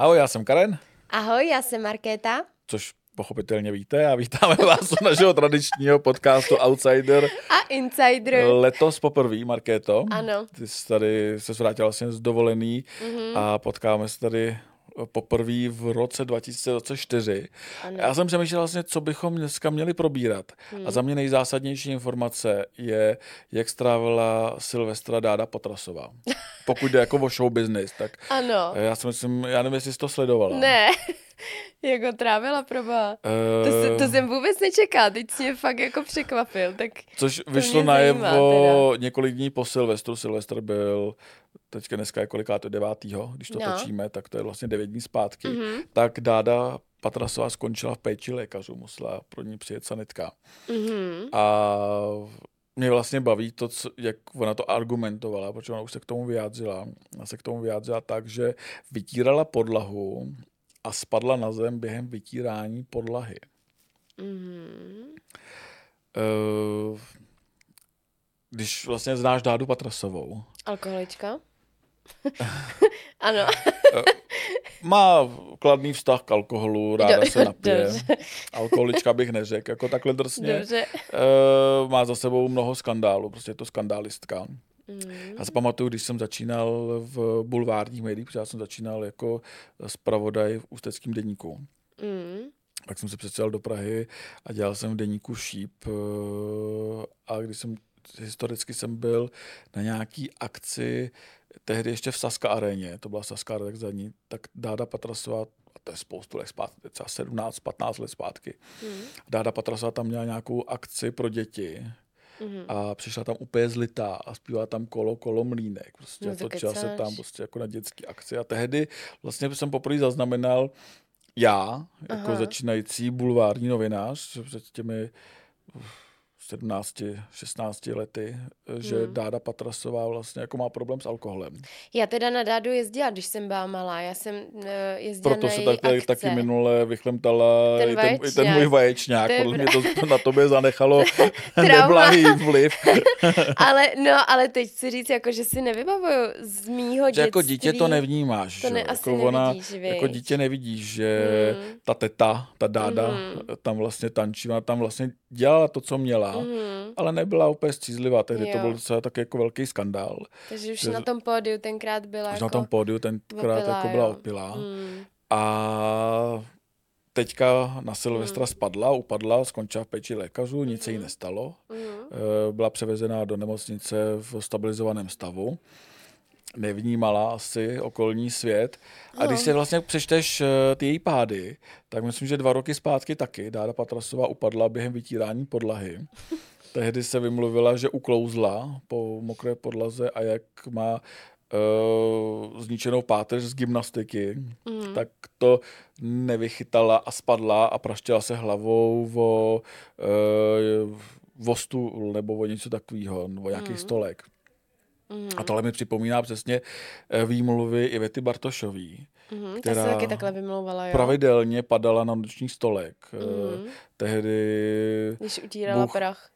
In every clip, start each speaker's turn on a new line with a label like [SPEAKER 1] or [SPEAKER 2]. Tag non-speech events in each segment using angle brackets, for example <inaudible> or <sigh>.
[SPEAKER 1] Ahoj, já jsem Karen.
[SPEAKER 2] Ahoj, já jsem Markéta.
[SPEAKER 1] Což pochopitelně víte a vítáme vás u našeho tradičního podcastu Outsider.
[SPEAKER 2] A Insider.
[SPEAKER 1] Letos poprvé, Markéto.
[SPEAKER 2] Ano.
[SPEAKER 1] Ty jsi tady se vrátila vlastně z dovolený mm-hmm. a potkáme se tady poprvé v roce 2024. Ano. Já jsem přemýšlel vlastně, co bychom dneska měli probírat. Hmm. A za mě nejzásadnější informace je, jak strávila Silvestra Dáda Potrasová. <laughs> Pokud jde jako o show business, tak
[SPEAKER 2] ano.
[SPEAKER 1] já si myslím, já nevím, jestli jsi to sledovala.
[SPEAKER 2] Ne. <laughs> Jak ho trávila proba. Uh, to, se, to jsem vůbec nečekal, teď mě fakt jako překvapil. Tak
[SPEAKER 1] což vyšlo najevo několik dní po Silvestru. Silvestr byl teďka dneska je koliká to devátýho, když to no. točíme, tak to je vlastně devět dní zpátky, mm-hmm. tak Dáda Patrasová skončila v péči lékařů, musela pro ní přijet sanitka. Mm-hmm. A mě vlastně baví to, co, jak ona to argumentovala, protože ona už se k tomu vyjádřila. Ona se k tomu vyjádřila tak, že vytírala podlahu a spadla na zem během vytírání podlahy. Mm-hmm. Uh, když vlastně znáš Dádu Patrasovou.
[SPEAKER 2] Alkoholička? <laughs> ano.
[SPEAKER 1] Eh, má kladný vztah k alkoholu, ráda se napije. Alkoholička bych neřekl, jako takhle drsně.
[SPEAKER 2] Dobře.
[SPEAKER 1] Uh, má za sebou mnoho skandálů, prostě je to skandálistka. Mm. Já si pamatuju, když jsem začínal v bulvárních médiích, protože já jsem začínal jako zpravodaj v ústeckém deníku. Mm. Tak jsem se přestěhoval do Prahy a dělal jsem v deníku Šíp. Eh, a když jsem historicky jsem byl na nějaký akci, tehdy ještě v Saska aréně, to byla Saska tak za ní, tak Dáda Patrasová, a to je spoustu let zpátky, třeba 17, 15 let zpátky, mm. Dáda Patrasová tam měla nějakou akci pro děti, Mm-hmm. A přišla tam úplně zlitá a zpívala tam kolo, kolo mlínek. Prostě no, točila se tam prostě jako na dětské akci. A tehdy vlastně jsem poprvé zaznamenal já, jako Aha. začínající bulvární novinář, před těmi 17, 16 lety, že hmm. Dáda Patrasová vlastně jako má problém s alkoholem.
[SPEAKER 2] Já teda na Dádu jezdila, když jsem byla malá. Já jsem uh, jezdila
[SPEAKER 1] Proto
[SPEAKER 2] na
[SPEAKER 1] se taky, taky minule vychlemtala ten, i ten, i ten můj vaječňák. Podle mě to na tobě zanechalo <laughs> <laughs> neblahý vliv. <laughs>
[SPEAKER 2] ale no, ale teď chci říct, jako, že si nevybavuju z mýho dětství. Že
[SPEAKER 1] jako dítě to nevnímáš.
[SPEAKER 2] To ne,
[SPEAKER 1] jako
[SPEAKER 2] ona, nevidíš,
[SPEAKER 1] Jako dítě nevidíš, že hmm. ta teta, ta Dáda, hmm. tam vlastně tančí, ona tam vlastně dělala to, co měla, mm. ale nebyla úplně střízlivá, tehdy jo. to byl docela tak jako velký skandál.
[SPEAKER 2] Takže už že, na tom pódiu tenkrát byla už jako
[SPEAKER 1] na tom pódiu tenkrát opilá, jako byla opilá. Mm. A teďka na Silvestra mm. spadla, upadla, skončila v péči lékařů, nic se jí hmm. nestalo. Mm. Byla převezená do nemocnice v stabilizovaném stavu nevnímala asi okolní svět. A když no. si vlastně přečteš eh, ty její pády, tak myslím, že dva roky zpátky taky Dáda Patrasová upadla během vytírání podlahy. <laughs> Tehdy se vymluvila, že uklouzla po mokré podlaze a jak má uh, zničenou páteř z gymnastiky, mm. tak to nevychytala a spadla a praštěla se hlavou o, uh, stůl nebo o něco takového, o nějaký mm. stolek. Mm. A tohle mi připomíná přesně eh, výmluvy Ivety Bartošový,
[SPEAKER 2] mm, která se taky takhle vymlouvala, jo?
[SPEAKER 1] pravidelně padala na noční stolek. Mm. Tehdy...
[SPEAKER 2] Když utírala Bůh, prach.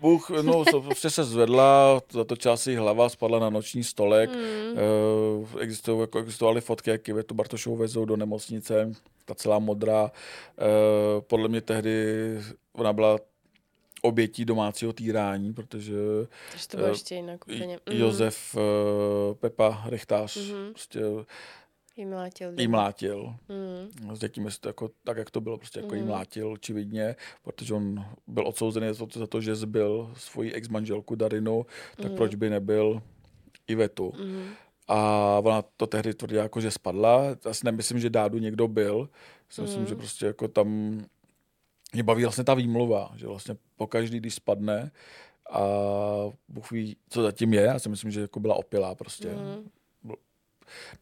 [SPEAKER 1] Bůh, no, <laughs> prostě se zvedla, zatočila si hlava, spadla na noční stolek. Mm. Existují, jako existovaly fotky, jak Ivetu Bartošovou vezou do nemocnice, ta celá modrá. Podle mě tehdy ona byla obětí domácího týrání, protože
[SPEAKER 2] Takže to bylo uh, ještě jinak úplně.
[SPEAKER 1] Mm. Josef uh, Pepa Richtář mm-hmm. prostě
[SPEAKER 2] jí mlátil.
[SPEAKER 1] Jí mlátil. Mm. S dětmi to jako, tak, jak to bylo, prostě jako mm. jí mlátil očividně, protože on byl odsouzený za to, za to že zbyl svoji ex-manželku Darinu, tak mm. proč by nebyl Ivetu. Mm. A ona to tehdy tvrdila, jako, že spadla. Já si nemyslím, že dádu někdo byl. Já myslím, mm. že prostě jako tam mě baví vlastně ta výmluva, že vlastně pokaždý, když spadne a Bůh ví, co zatím je, já si myslím, že jako byla opilá prostě. Mm.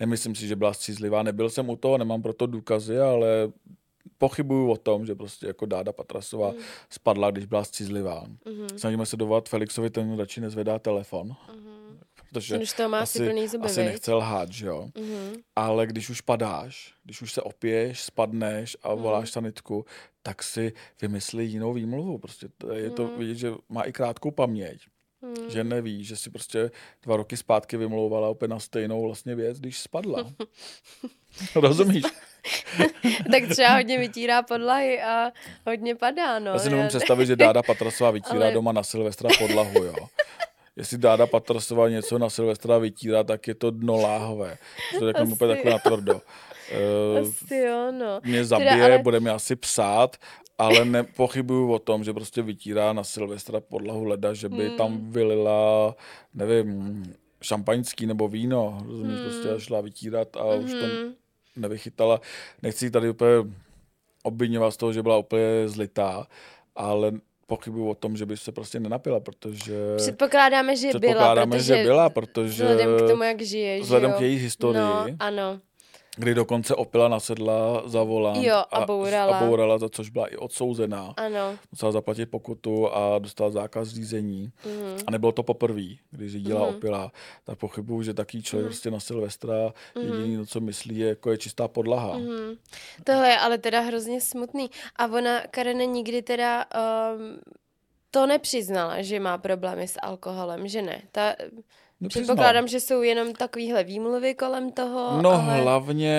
[SPEAKER 1] Nemyslím si, že byla střízlivá, nebyl jsem u toho, nemám proto důkazy, ale pochybuju o tom, že prostě jako Dáda Patrasová mm. spadla, když byla střízlivá. Mm. Snažíme se dovolat Felixovi, ten radši nezvedá telefon. Mm protože
[SPEAKER 2] už to má asi, plný zuby,
[SPEAKER 1] asi nechce lhát, že jo. Mm-hmm. Ale když už padáš, když už se opiješ, spadneš a mm. voláš sanitku, tak si vymyslí jinou výmluvu. Prostě je to mm. vidět, že má i krátkou paměť. Hmm. Že neví, že si prostě dva roky zpátky vymlouvala opět na stejnou vlastně věc, když spadla. <laughs> Rozumíš? <laughs>
[SPEAKER 2] tak třeba hodně vytírá podlahy a hodně padá, no.
[SPEAKER 1] Já si nemůžu představit, že Dáda Patrasová vytírá Ale... doma na Silvestra podlahu, jo. Jestli Dáda Patrasová něco na Silvestra vytírá, tak je to dno láhové. To řeknu úplně takhle na tvrdo.
[SPEAKER 2] Uh, <laughs> asi jo, no.
[SPEAKER 1] Mě zabije, teda, ale... bude mi asi psát, ale nepochybuju o tom, že prostě vytírá na Silvestra podlahu leda, že by hmm. tam vylila, nevím, šampaňský nebo víno, rozumíš, hmm. prostě šla vytírat a hmm. už to hmm. nevychytala. Nechci tady úplně obvinovat z toho, že byla úplně zlitá, ale pochybuju o tom, že by se prostě nenapila, protože...
[SPEAKER 2] Předpokládáme, že předpokládáme,
[SPEAKER 1] byla, protože... že byla, protože...
[SPEAKER 2] Vzhledem k tomu, jak žije,
[SPEAKER 1] Vzhledem k její historii.
[SPEAKER 2] No, ano
[SPEAKER 1] kdy dokonce opila nasedla za volant
[SPEAKER 2] jo, a, bourala.
[SPEAKER 1] a bourala, za což byla i odsouzená.
[SPEAKER 2] Ano.
[SPEAKER 1] Musela zaplatit pokutu a dostala zákaz řízení. Mm. A nebylo to poprvé, když řídila mm. opila. Tak pochybuju, že taký člověk mm. prostě na Silvestra mm. jediný, no, co myslí, je, jako je čistá podlaha. Mm.
[SPEAKER 2] Tohle je ale teda hrozně smutný. A ona, Karene, nikdy teda um, to nepřiznala, že má problémy s alkoholem, že ne? Ta, No, Předpokládám, že jsou jenom takovýhle výmluvy kolem toho.
[SPEAKER 1] No
[SPEAKER 2] ale...
[SPEAKER 1] hlavně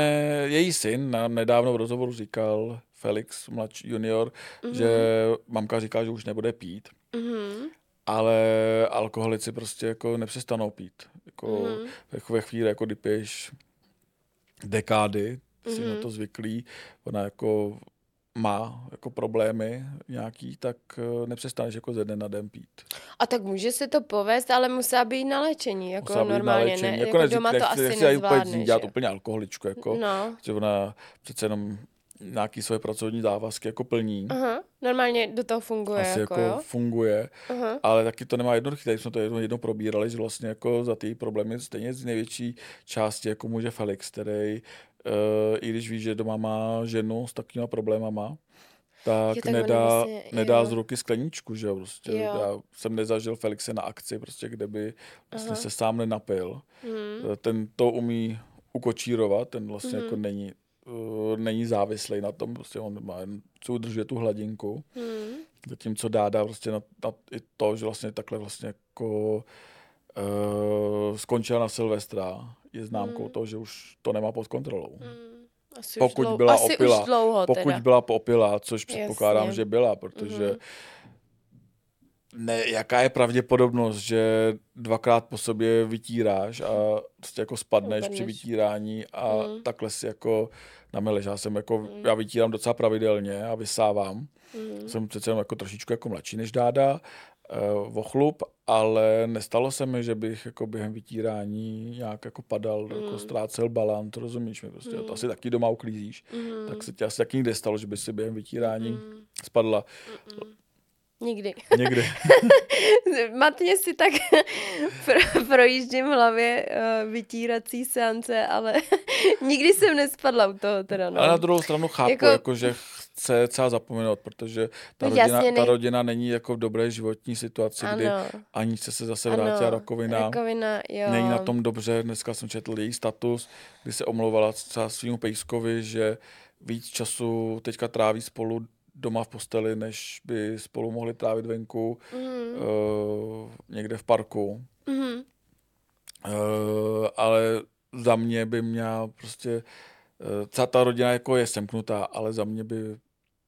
[SPEAKER 1] její syn na nedávno v rozhovoru říkal, Felix mladší junior, mm-hmm. že mamka říká, že už nebude pít. Mm-hmm. Ale alkoholici prostě jako nepřestanou pít. Jako, mm-hmm. jako ve chvíli, jako kdy piješ dekády, mm-hmm. si na to zvyklý, ona jako má jako problémy nějaký, tak eh, nepřestaneš jako ze dne na den pít.
[SPEAKER 2] A tak může se to povést, ale musí být na léčení, jako musí normálně, na léčení. ne? Jako, jako doma to asi nezvládneš. Úplně
[SPEAKER 1] dělat úplně alkoholičku, jako, no. že ona přece jenom nějaký svoje pracovní závazky jako plní.
[SPEAKER 2] Aha, normálně do toho funguje.
[SPEAKER 1] Asi
[SPEAKER 2] jako, jako
[SPEAKER 1] jo? funguje, Aha. ale taky to nemá jednoduché. Tady jsme to jednou, jednou probírali, že vlastně jako za ty problémy stejně z největší části jako může Felix, který i když víš, že doma má ženu s takovýma problémama, tak, jo, tak nedá, vlastně, nedá z ruky skleničku, že jo, prostě. Jo. Já jsem nezažil Felixe na akci, prostě, kde by vlastně Aha. se sám nenapil. Hmm. Ten to umí ukočírovat, ten vlastně hmm. jako není, uh, není závislý na tom, prostě on má jen, co udržuje tu hladinku. Hmm. Zatímco Dáda prostě na, na i to, že vlastně takhle vlastně jako uh, skončila na Silvestra, je známkou hmm. toho, že už to nemá pod kontrolou. Hmm.
[SPEAKER 2] Asi pokud dlouho, byla asi opila, už dlouho
[SPEAKER 1] pokud teda. byla popila, což předpokládám, Jasně. že byla, protože hmm ne, jaká je pravděpodobnost, že dvakrát po sobě vytíráš a prostě jako spadneš Upadneš. při vytírání a mm. takhle si jako nameleš. Já jsem jako, mm. já vytírám docela pravidelně a vysávám. Mm. Jsem přece jako trošičku jako mladší než Dáda uh, chlup, ale nestalo se mi, že bych jako během vytírání nějak jako padal, mm. jako ztrácel balán, to rozumíš mi prostě, mm. to asi taky doma uklízíš, mm. tak se ti asi taky nikdy stalo, že by si během vytírání mm. spadla. Mm.
[SPEAKER 2] Nikdy.
[SPEAKER 1] Nikdy. <laughs>
[SPEAKER 2] Matně si tak <laughs> pro, projíždím v hlavě uh, vytírací seance, ale <laughs> nikdy jsem nespadla u toho teda. No.
[SPEAKER 1] Ale na druhou stranu chápu, jako, jako že chce celá zapomenout, protože ta, no, rodina, ta rodina není jako v dobré životní situaci, ano. kdy ani chce se zase vrátit rakovina.
[SPEAKER 2] rakovina jo.
[SPEAKER 1] Není na tom dobře, dneska jsem četl její status, kdy se omlouvala třeba svým pejskovi, že víc času teďka tráví spolu doma v posteli, než by spolu mohli trávit venku mm. uh, někde v parku. Mm. Uh, ale za mě by měla prostě uh, celá ta rodina jako je semknutá, ale za mě by,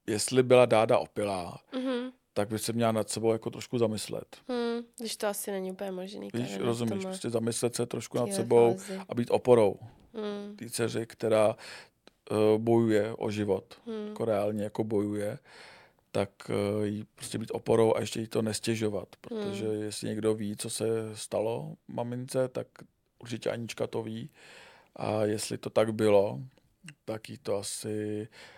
[SPEAKER 1] jestli byla dáda opilá, mm. tak by se měla nad sebou jako trošku zamyslet.
[SPEAKER 2] Mm, když to asi není úplně možný.
[SPEAKER 1] Víš, rozumíš, prostě zamyslet se trošku nad sebou fázi. a být oporou. Mm. Té dceři, která uh, bojuje o život, hmm. jako reálně jako bojuje, tak uh, jí prostě být oporou a ještě jí to nestěžovat, protože hmm. jestli někdo ví, co se stalo mamince, tak určitě Anička to ví a jestli to tak bylo, tak jí to asi uh,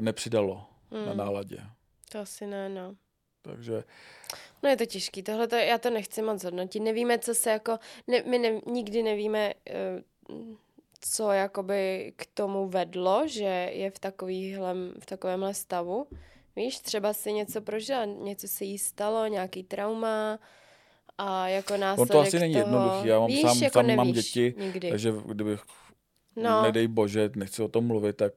[SPEAKER 1] nepřidalo hmm. na náladě.
[SPEAKER 2] To asi ne, no.
[SPEAKER 1] Takže...
[SPEAKER 2] No je to těžký, tohle to, já to nechci moc hodnotit. Nevíme, co se jako, ne, my ne, nikdy nevíme, uh, co jakoby k tomu vedlo, že je v, takovýhle, v takovémhle stavu. Víš, třeba si něco prožila, něco se jí stalo, nějaký trauma a jako následek
[SPEAKER 1] On to asi není
[SPEAKER 2] toho,
[SPEAKER 1] jednoduchý, já mám víš, sám, jako sám mám děti, nikdy. takže kdybych, no. nedej bože, nechci o tom mluvit, tak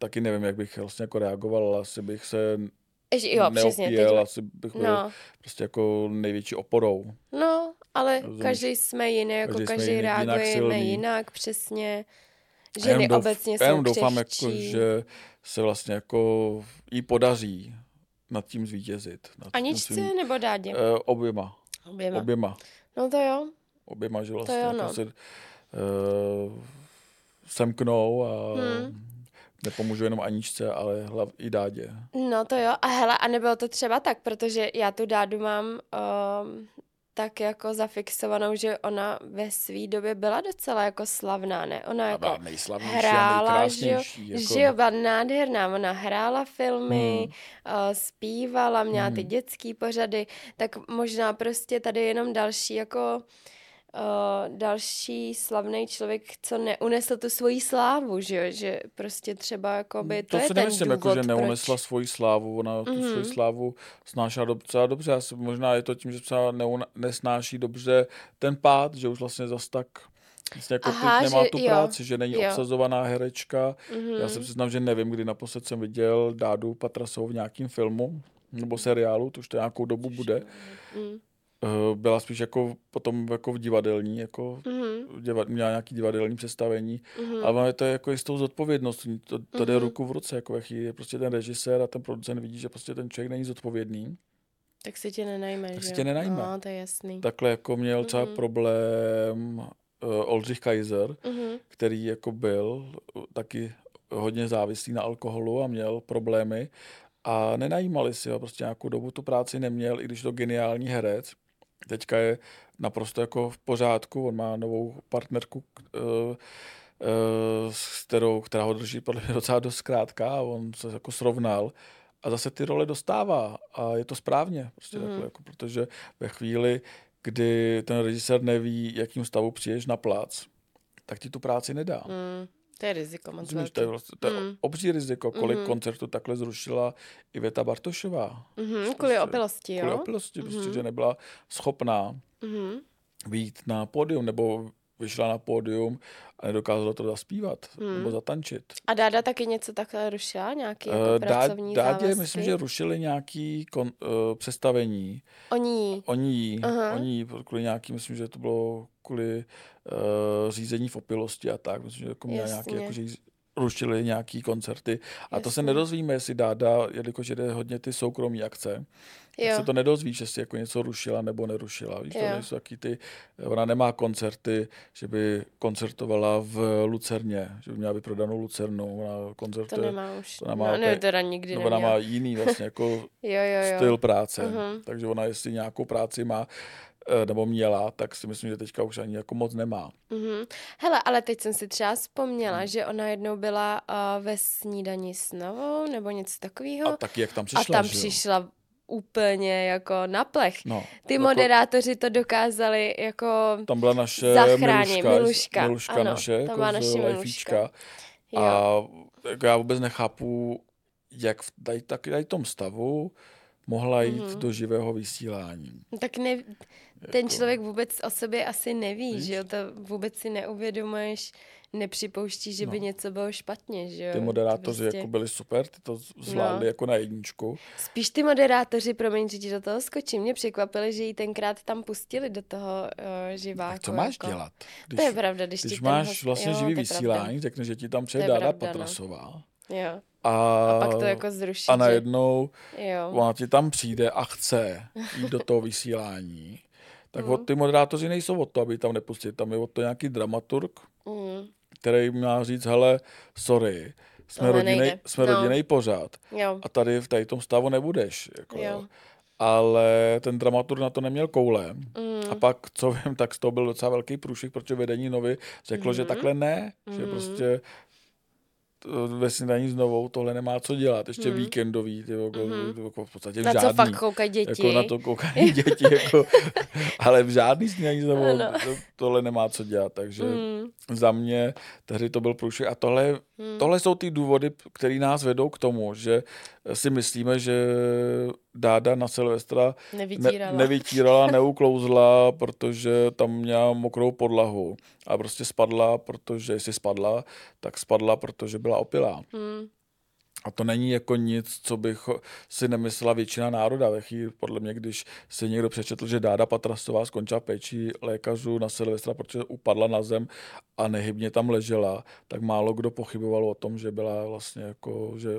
[SPEAKER 1] taky nevím, jak bych vlastně jako reagoval, ale asi bych se
[SPEAKER 2] Jež, jo, přesně, teď...
[SPEAKER 1] neopíjel, asi bych byl
[SPEAKER 2] No,
[SPEAKER 1] prostě jako největší oporou.
[SPEAKER 2] no, ale
[SPEAKER 1] Rozumíš?
[SPEAKER 2] každý jsme jiný, jako
[SPEAKER 1] Každý
[SPEAKER 2] každý,
[SPEAKER 1] jiný, jinak
[SPEAKER 2] reagujeme
[SPEAKER 1] silný.
[SPEAKER 2] jinak, přesně. Ženy
[SPEAKER 1] douf-
[SPEAKER 2] obecně
[SPEAKER 1] já jenom
[SPEAKER 2] jsou
[SPEAKER 1] doufám,
[SPEAKER 2] křehčí.
[SPEAKER 1] jako, že se vlastně jako jí podaří nad tím zvítězit. Nad tím
[SPEAKER 2] Aničce
[SPEAKER 1] svým-
[SPEAKER 2] nebo dádě?
[SPEAKER 1] Eh, oběma.
[SPEAKER 2] Oběma.
[SPEAKER 1] Oběma.
[SPEAKER 2] No to jo.
[SPEAKER 1] Oběma, že vlastně
[SPEAKER 2] jo,
[SPEAKER 1] jako
[SPEAKER 2] no.
[SPEAKER 1] se uh, semknou a
[SPEAKER 2] Hmm.
[SPEAKER 1] Nepomůžu jenom Aničce, ale hlav, i dádě.
[SPEAKER 2] No to jo. A hele, a nebylo to třeba tak, protože já tu dádu mám um, tak jako zafixovanou, že ona ve své době byla docela jako slavná, ne? Ona
[SPEAKER 1] A
[SPEAKER 2] jako
[SPEAKER 1] a
[SPEAKER 2] hrála, že jo.
[SPEAKER 1] Jako,
[SPEAKER 2] že jo, byla nádherná, ona hrála filmy,
[SPEAKER 1] Hmm.
[SPEAKER 2] uh, zpívala, měla ty
[SPEAKER 1] Hmm.
[SPEAKER 2] dětský pořady, tak možná prostě tady jenom další jako uh, další slavný člověk, co neunesl tu svoji slávu, že jo, že prostě třeba jakoby, to,
[SPEAKER 1] to
[SPEAKER 2] je
[SPEAKER 1] si
[SPEAKER 2] ten
[SPEAKER 1] nemyslím,
[SPEAKER 2] důvod,
[SPEAKER 1] jako, že neunesla
[SPEAKER 2] proč...
[SPEAKER 1] svoji slávu, ona tu svoji
[SPEAKER 2] Mhm.
[SPEAKER 1] slávu snášela docela dobře. Asi možná je to tím, že třeba neuna, nesnáší dobře ten pád, že už vlastně zas tak vlastně jako
[SPEAKER 2] Aha,
[SPEAKER 1] teď nemá
[SPEAKER 2] že
[SPEAKER 1] tu
[SPEAKER 2] jo,
[SPEAKER 1] práci, že není
[SPEAKER 2] jo.
[SPEAKER 1] obsazovaná herečka.
[SPEAKER 2] Mhm.
[SPEAKER 1] Já se přiznám, že nevím, kdy naposled jsem viděl Dádu Patrasovou v nějakém filmu nebo seriálu, to už to nějakou dobu bude.
[SPEAKER 2] Mm.
[SPEAKER 1] Eh, Byla spíš jako potom jako v divadelní, jako
[SPEAKER 2] Mhm.
[SPEAKER 1] diva, měla nějaký divadelní představení,
[SPEAKER 2] Mhm.
[SPEAKER 1] ale to je jako jistou zodpovědností, to, to jde
[SPEAKER 2] Mhm.
[SPEAKER 1] ruku v ruce, jako ve chvíli, prostě ten režisér a ten producent vidí, že prostě ten člověk není zodpovědný,
[SPEAKER 2] Tak si tě nenajme,
[SPEAKER 1] Tak
[SPEAKER 2] že
[SPEAKER 1] si
[SPEAKER 2] jo?
[SPEAKER 1] tě nenajme.
[SPEAKER 2] No, to je jasný.
[SPEAKER 1] takhle jako měl třeba
[SPEAKER 2] Mhm.
[SPEAKER 1] problém uh, Oldřich Kaiser,
[SPEAKER 2] Mhm.
[SPEAKER 1] který jako byl uh, taky hodně závislý na alkoholu a měl problémy a nenajímali si ho, prostě nějakou dobu tu práci neměl, i když je to geniální herec. Teďka je naprosto jako v pořádku, on má novou partnerku, uh, uh, s kterou, která ho drží podle mě docela dost zkrátka a on se jako srovnal a zase ty role dostává a je to správně, prostě
[SPEAKER 2] Mhm.
[SPEAKER 1] takhle, jako, protože ve chvíli, kdy ten režisér neví, jakým stavu přijdeš na plac, tak ti tu práci nedá.
[SPEAKER 2] Mm. To je riziko moc velký.
[SPEAKER 1] to je, vlastně, to je
[SPEAKER 2] Mm.
[SPEAKER 1] obří riziko, kolik
[SPEAKER 2] Mhm.
[SPEAKER 1] koncertů takhle zrušila Iveta Bartošová.
[SPEAKER 2] Kvůli
[SPEAKER 1] Prostě
[SPEAKER 2] opilosti,
[SPEAKER 1] Kvůli
[SPEAKER 2] jo?
[SPEAKER 1] opilosti, prostě,
[SPEAKER 2] Mhm.
[SPEAKER 1] že nebyla schopná
[SPEAKER 2] Mhm.
[SPEAKER 1] výjít na pódium, nebo vyšla na pódium a nedokázala to zaspívat,
[SPEAKER 2] Hmm.
[SPEAKER 1] nebo zatančit.
[SPEAKER 2] A Dáda taky něco takhle rušila? Nějaký jako
[SPEAKER 1] Eh, Dá-
[SPEAKER 2] pracovní
[SPEAKER 1] Dádě,
[SPEAKER 2] závazky?
[SPEAKER 1] myslím, že rušili nějaký kon, uh, představení.
[SPEAKER 2] Oni.
[SPEAKER 1] Oni jí,
[SPEAKER 2] Aha.
[SPEAKER 1] oni kvůli nějaký, myslím, že to bylo kvůli uh, řízení v opilosti a tak. Myslím, že jako měla nějaký, jako, že jí rušili nějaký koncerty. A to se
[SPEAKER 2] Jasně.
[SPEAKER 1] nedozvíme, jestli Dáda, jelikož jede hodně ty soukromí akce, tak se to nedozvíš, jestli jako něco rušila nebo nerušila. Víš, to nejsou taky ty, ona nemá koncerty, že by koncertovala v Lucerně, že by měla vyprodanou Lucernu, ona
[SPEAKER 2] To
[SPEAKER 1] koncertuje,
[SPEAKER 2] nemá už.
[SPEAKER 1] to nemá
[SPEAKER 2] no, ne, teda nikdy
[SPEAKER 1] nebo ona má jiný vlastně jako <laughs>
[SPEAKER 2] Jo, jo, jo.
[SPEAKER 1] styl práce.
[SPEAKER 2] Mhm.
[SPEAKER 1] Takže ona, jestli nějakou práci má, nebo měla, tak si myslím, že teďka už ani jako moc nemá.
[SPEAKER 2] Mhm. Hele, ale teď jsem si třeba vzpomněla,
[SPEAKER 1] Hmm.
[SPEAKER 2] že ona jednou byla uh, ve snídani s Novou nebo něco takového.
[SPEAKER 1] A taky jak tam
[SPEAKER 2] A
[SPEAKER 1] přišla,
[SPEAKER 2] tam
[SPEAKER 1] že
[SPEAKER 2] přišla úplně jako na plech.
[SPEAKER 1] No,
[SPEAKER 2] Ty
[SPEAKER 1] jako-
[SPEAKER 2] moderátoři to dokázali jako...
[SPEAKER 1] Tam byla naše
[SPEAKER 2] Zachránit,
[SPEAKER 1] Miluška,
[SPEAKER 2] Miluška,
[SPEAKER 1] Miluška
[SPEAKER 2] ano,
[SPEAKER 1] naše,
[SPEAKER 2] tam
[SPEAKER 1] jako
[SPEAKER 2] naše Miluška.
[SPEAKER 1] A jako já vůbec nechápu, jak v tady, tak, tady tom stavu mohla jít
[SPEAKER 2] Mhm.
[SPEAKER 1] do živého vysílání.
[SPEAKER 2] No Tak ne, ten
[SPEAKER 1] Jako-
[SPEAKER 2] člověk vůbec o sobě asi neví,
[SPEAKER 1] Víš?
[SPEAKER 2] že jo? To vůbec si neuvědomuješ, nepřipouštíš, že by
[SPEAKER 1] No.
[SPEAKER 2] něco bylo špatně, že jo?
[SPEAKER 1] Ty
[SPEAKER 2] To
[SPEAKER 1] moderátoři
[SPEAKER 2] prostě-
[SPEAKER 1] jako byli super, ty to zvládli
[SPEAKER 2] No.
[SPEAKER 1] jako na jedničku.
[SPEAKER 2] Spíš ty moderátoři, promiň, že ti do toho skočím, mě překvapili, že ji tenkrát tam pustili do toho uh, živáku.
[SPEAKER 1] Tak co máš
[SPEAKER 2] jako.
[SPEAKER 1] dělat?
[SPEAKER 2] To je pravda, když,
[SPEAKER 1] Když
[SPEAKER 2] ti ten
[SPEAKER 1] máš
[SPEAKER 2] host...
[SPEAKER 1] vlastně
[SPEAKER 2] jo,
[SPEAKER 1] živý
[SPEAKER 2] je pravda.
[SPEAKER 1] vysílání, řekne, že ti tam přijde Dáda
[SPEAKER 2] pravda, no. Jo.
[SPEAKER 1] A,
[SPEAKER 2] A pak to jako zruší,
[SPEAKER 1] a najednou
[SPEAKER 2] Jo.
[SPEAKER 1] ona ti tam přijde a chce jít do toho vysílání, tak
[SPEAKER 2] Mhm.
[SPEAKER 1] od, ty moderátoři nejsou od to, aby tam nepustili. Tam je od to nějaký dramaturg,
[SPEAKER 2] Mm.
[SPEAKER 1] který má říct, hele, sorry, jsme,
[SPEAKER 2] Tohle
[SPEAKER 1] rodinej,
[SPEAKER 2] nejde.
[SPEAKER 1] jsme
[SPEAKER 2] No.
[SPEAKER 1] rodinný pořád
[SPEAKER 2] Jo.
[SPEAKER 1] a tady v tady tom stavu nebudeš. Jako,
[SPEAKER 2] Jo.
[SPEAKER 1] Ale ten dramaturg na to neměl koule.
[SPEAKER 2] Mm.
[SPEAKER 1] A pak, co vím, tak z toho byl docela velký průšvih, protože vedení novy řeklo, že
[SPEAKER 2] Mhm.
[SPEAKER 1] takhle ne, že
[SPEAKER 2] Mhm.
[SPEAKER 1] prostě ve snídaní znovu tohle nemá co dělat, ještě
[SPEAKER 2] Mhm.
[SPEAKER 1] víkendový, ty, jako,
[SPEAKER 2] Mhm.
[SPEAKER 1] jako v podstatě
[SPEAKER 2] Na
[SPEAKER 1] žádný.
[SPEAKER 2] co fakt koukají děti?
[SPEAKER 1] Jako na to koukají <laughs> děti, jako, ale v žádný snídaní znovu
[SPEAKER 2] Ano.
[SPEAKER 1] to, tohle nemá co dělat, takže
[SPEAKER 2] Mm.
[SPEAKER 1] Za mě tehdy to byl průšvih a tohle,
[SPEAKER 2] Mm.
[SPEAKER 1] tohle jsou ty důvody, které nás vedou k tomu, že si myslíme, že Dáda na Silvestra ne,
[SPEAKER 2] Nevydírala.
[SPEAKER 1] nevytírala, neuklouzla, protože tam měla mokrou podlahu a prostě spadla, protože jestli spadla, tak spadla, protože byla opilá.
[SPEAKER 2] Mm.
[SPEAKER 1] A to není jako nic, co bych si nemyslela většina národa. Ve chvíli, podle mě, když si někdo přečetl, že Dáda Patrastová skončila péčí lékařů na Silvestra, protože upadla na zem a nehybně tam ležela, tak málo kdo pochyboval o tom, že byla vlastně jako, že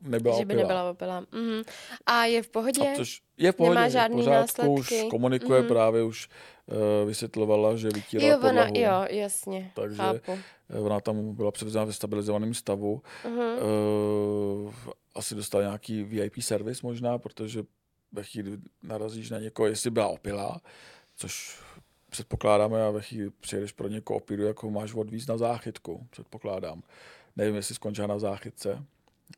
[SPEAKER 1] nebyla
[SPEAKER 2] že by
[SPEAKER 1] opilá.
[SPEAKER 2] nebyla opilá. Mhm. A je v pohodě?
[SPEAKER 1] A což je v pohodě,
[SPEAKER 2] Nemá
[SPEAKER 1] je v
[SPEAKER 2] žádný
[SPEAKER 1] pořádku,
[SPEAKER 2] následky?
[SPEAKER 1] už komunikuje
[SPEAKER 2] Mhm.
[SPEAKER 1] právě, už uh, vysvětlovala, že vytírala
[SPEAKER 2] jo, ona,
[SPEAKER 1] podlahu.
[SPEAKER 2] jo, jasně,
[SPEAKER 1] Takže-
[SPEAKER 2] chápu.
[SPEAKER 1] Eh, Ona tam byla převzena ve stabilizovaném stavu.
[SPEAKER 2] Mhm.
[SPEAKER 1] Uh, asi dostala nějaký VIP servis možná, protože ve chvíli narazíš na někoho, jestli byla opilá, což předpokládáme a ve chvíli přijedeš pro někoho opilu, jako máš odvíz na záchytku, předpokládám. Nevím, jestli skončila na záchytce,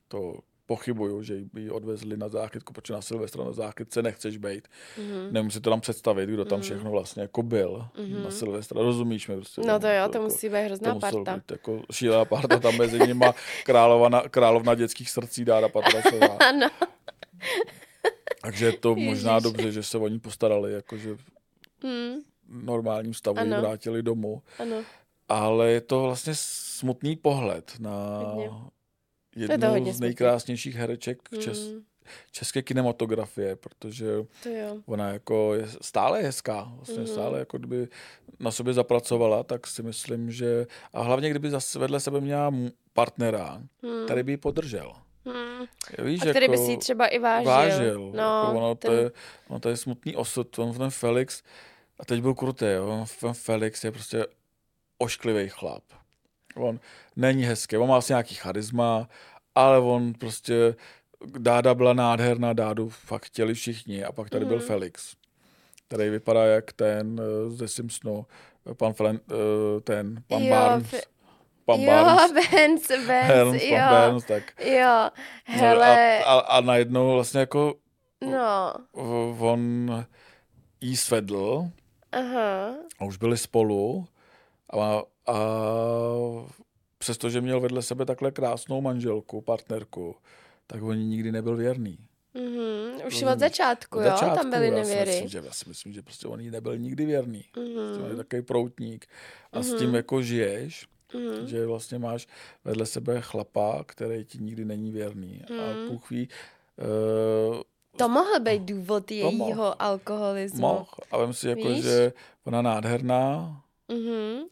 [SPEAKER 1] to pochybuju, že by ji odvezli na záchytku, protože na Silvestra na záchytce nechceš být.
[SPEAKER 2] Mhm.
[SPEAKER 1] Nemůžu si to tam představit, kdo tam
[SPEAKER 2] Mhm.
[SPEAKER 1] všechno vlastně jako byl
[SPEAKER 2] Mhm.
[SPEAKER 1] na Silvestra, rozumíš mi? Prostě,
[SPEAKER 2] No to jo, to
[SPEAKER 1] jako-
[SPEAKER 2] musí být hrozná
[SPEAKER 1] to
[SPEAKER 2] parta.
[SPEAKER 1] být jako šílená parta tam mezi nima <laughs> královna, královna dětských srdcí Dára Patrasová. <laughs>
[SPEAKER 2] Ano.
[SPEAKER 1] Takže je to možná
[SPEAKER 2] Ježiš.
[SPEAKER 1] dobře, že se o ní postarali, jakože v
[SPEAKER 2] Mm,
[SPEAKER 1] normálním stavu
[SPEAKER 2] Ano.
[SPEAKER 1] vrátili domů.
[SPEAKER 2] ano.
[SPEAKER 1] Ale je to vlastně smutný pohled na. Jednu
[SPEAKER 2] hodně
[SPEAKER 1] z nejkrásnějších hereček čes,
[SPEAKER 2] Mm,
[SPEAKER 1] české kinematografie, protože ona jako je stále hezká, vlastně
[SPEAKER 2] Mhm.
[SPEAKER 1] stále jako kdyby na sobě zapracovala, tak si myslím, že a hlavně kdyby zase vedle sebe měla partnera,
[SPEAKER 2] Mm,
[SPEAKER 1] který by ji podržel.
[SPEAKER 2] mm.
[SPEAKER 1] Víš,
[SPEAKER 2] A který by
[SPEAKER 1] jako,
[SPEAKER 2] si ji třeba i vážil.
[SPEAKER 1] vážil.
[SPEAKER 2] No,
[SPEAKER 1] jako ono,
[SPEAKER 2] ten,
[SPEAKER 1] to je, ono to je smutný osud. On ten Felix, a teď byl krutý, jo, on, ten Felix je prostě ošklivý chlap. On není hezký, on má asi nějaký charisma, ale on prostě, Dáda byla nádherná, Dádu fakt chtěli všichni a pak tady byl
[SPEAKER 2] Mhm.
[SPEAKER 1] Felix, který vypadá jak ten eh, ze Simpsonu, pan Flen, eh, ten, pan
[SPEAKER 2] Jo,
[SPEAKER 1] Barnes.
[SPEAKER 2] Fe-
[SPEAKER 1] Pan
[SPEAKER 2] jo,
[SPEAKER 1] Barnes. <laughs>
[SPEAKER 2] Vance, Vance,
[SPEAKER 1] Helms,
[SPEAKER 2] jo.
[SPEAKER 1] pan Barnes, tak.
[SPEAKER 2] Jo,
[SPEAKER 1] No,
[SPEAKER 2] hele,
[SPEAKER 1] a, a, a najednou vlastně jako
[SPEAKER 2] no,
[SPEAKER 1] on jí svedl
[SPEAKER 2] aha,
[SPEAKER 1] a už byli spolu a, a přestože měl vedle sebe takhle krásnou manželku, partnerku, tak on nikdy nebyl věrný.
[SPEAKER 2] mhm, už
[SPEAKER 1] Rozumíš?
[SPEAKER 2] od začátku,
[SPEAKER 1] Od
[SPEAKER 2] jo,
[SPEAKER 1] začátku,
[SPEAKER 2] tam byly
[SPEAKER 1] já si
[SPEAKER 2] nevěry.
[SPEAKER 1] Myslím, že, já si myslím, že prostě on jí nebyl nikdy věrný. Mm. On je takový proutník a s
[SPEAKER 2] Mhm.
[SPEAKER 1] tím jako žiješ,
[SPEAKER 2] mhm,
[SPEAKER 1] že vlastně máš vedle sebe chlapa, který ti nikdy není věrný.
[SPEAKER 2] Mhm.
[SPEAKER 1] A půl chví, uh,
[SPEAKER 2] To mohl být důvod jejího
[SPEAKER 1] mohl.
[SPEAKER 2] alkoholismu.
[SPEAKER 1] mohl. A vem si, jako,
[SPEAKER 2] Víš?
[SPEAKER 1] že ona nádherná,
[SPEAKER 2] Mhm,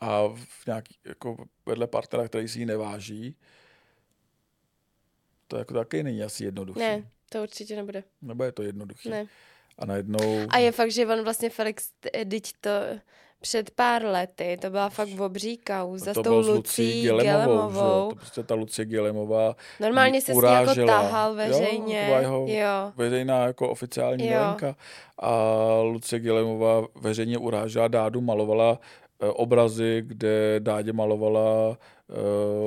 [SPEAKER 1] a v nějaký, jako vedle partnera, který si ji neváží, to jako taky není asi jednoduchý.
[SPEAKER 2] Ne, to určitě nebude.
[SPEAKER 1] Nebo je to jednoduchý.
[SPEAKER 2] Ne.
[SPEAKER 1] A najednou...
[SPEAKER 2] A je fakt, že on vlastně Felix, teď to před pár lety, to byla fakt obří kauza s
[SPEAKER 1] to
[SPEAKER 2] tou
[SPEAKER 1] s
[SPEAKER 2] Lucí
[SPEAKER 1] Gelemovou, jo? To prostě ta Lucie Gelemová
[SPEAKER 2] Normálně se s ní jako
[SPEAKER 1] urážela.
[SPEAKER 2] tahal
[SPEAKER 1] Jo,
[SPEAKER 2] veřejně.
[SPEAKER 1] to byla jeho
[SPEAKER 2] Jo,
[SPEAKER 1] veřejná jako oficiální
[SPEAKER 2] Jo.
[SPEAKER 1] novinka. A Lucie Gelemová veřejně urážela Dádu, malovala obrazy, kde Dádě malovala eh,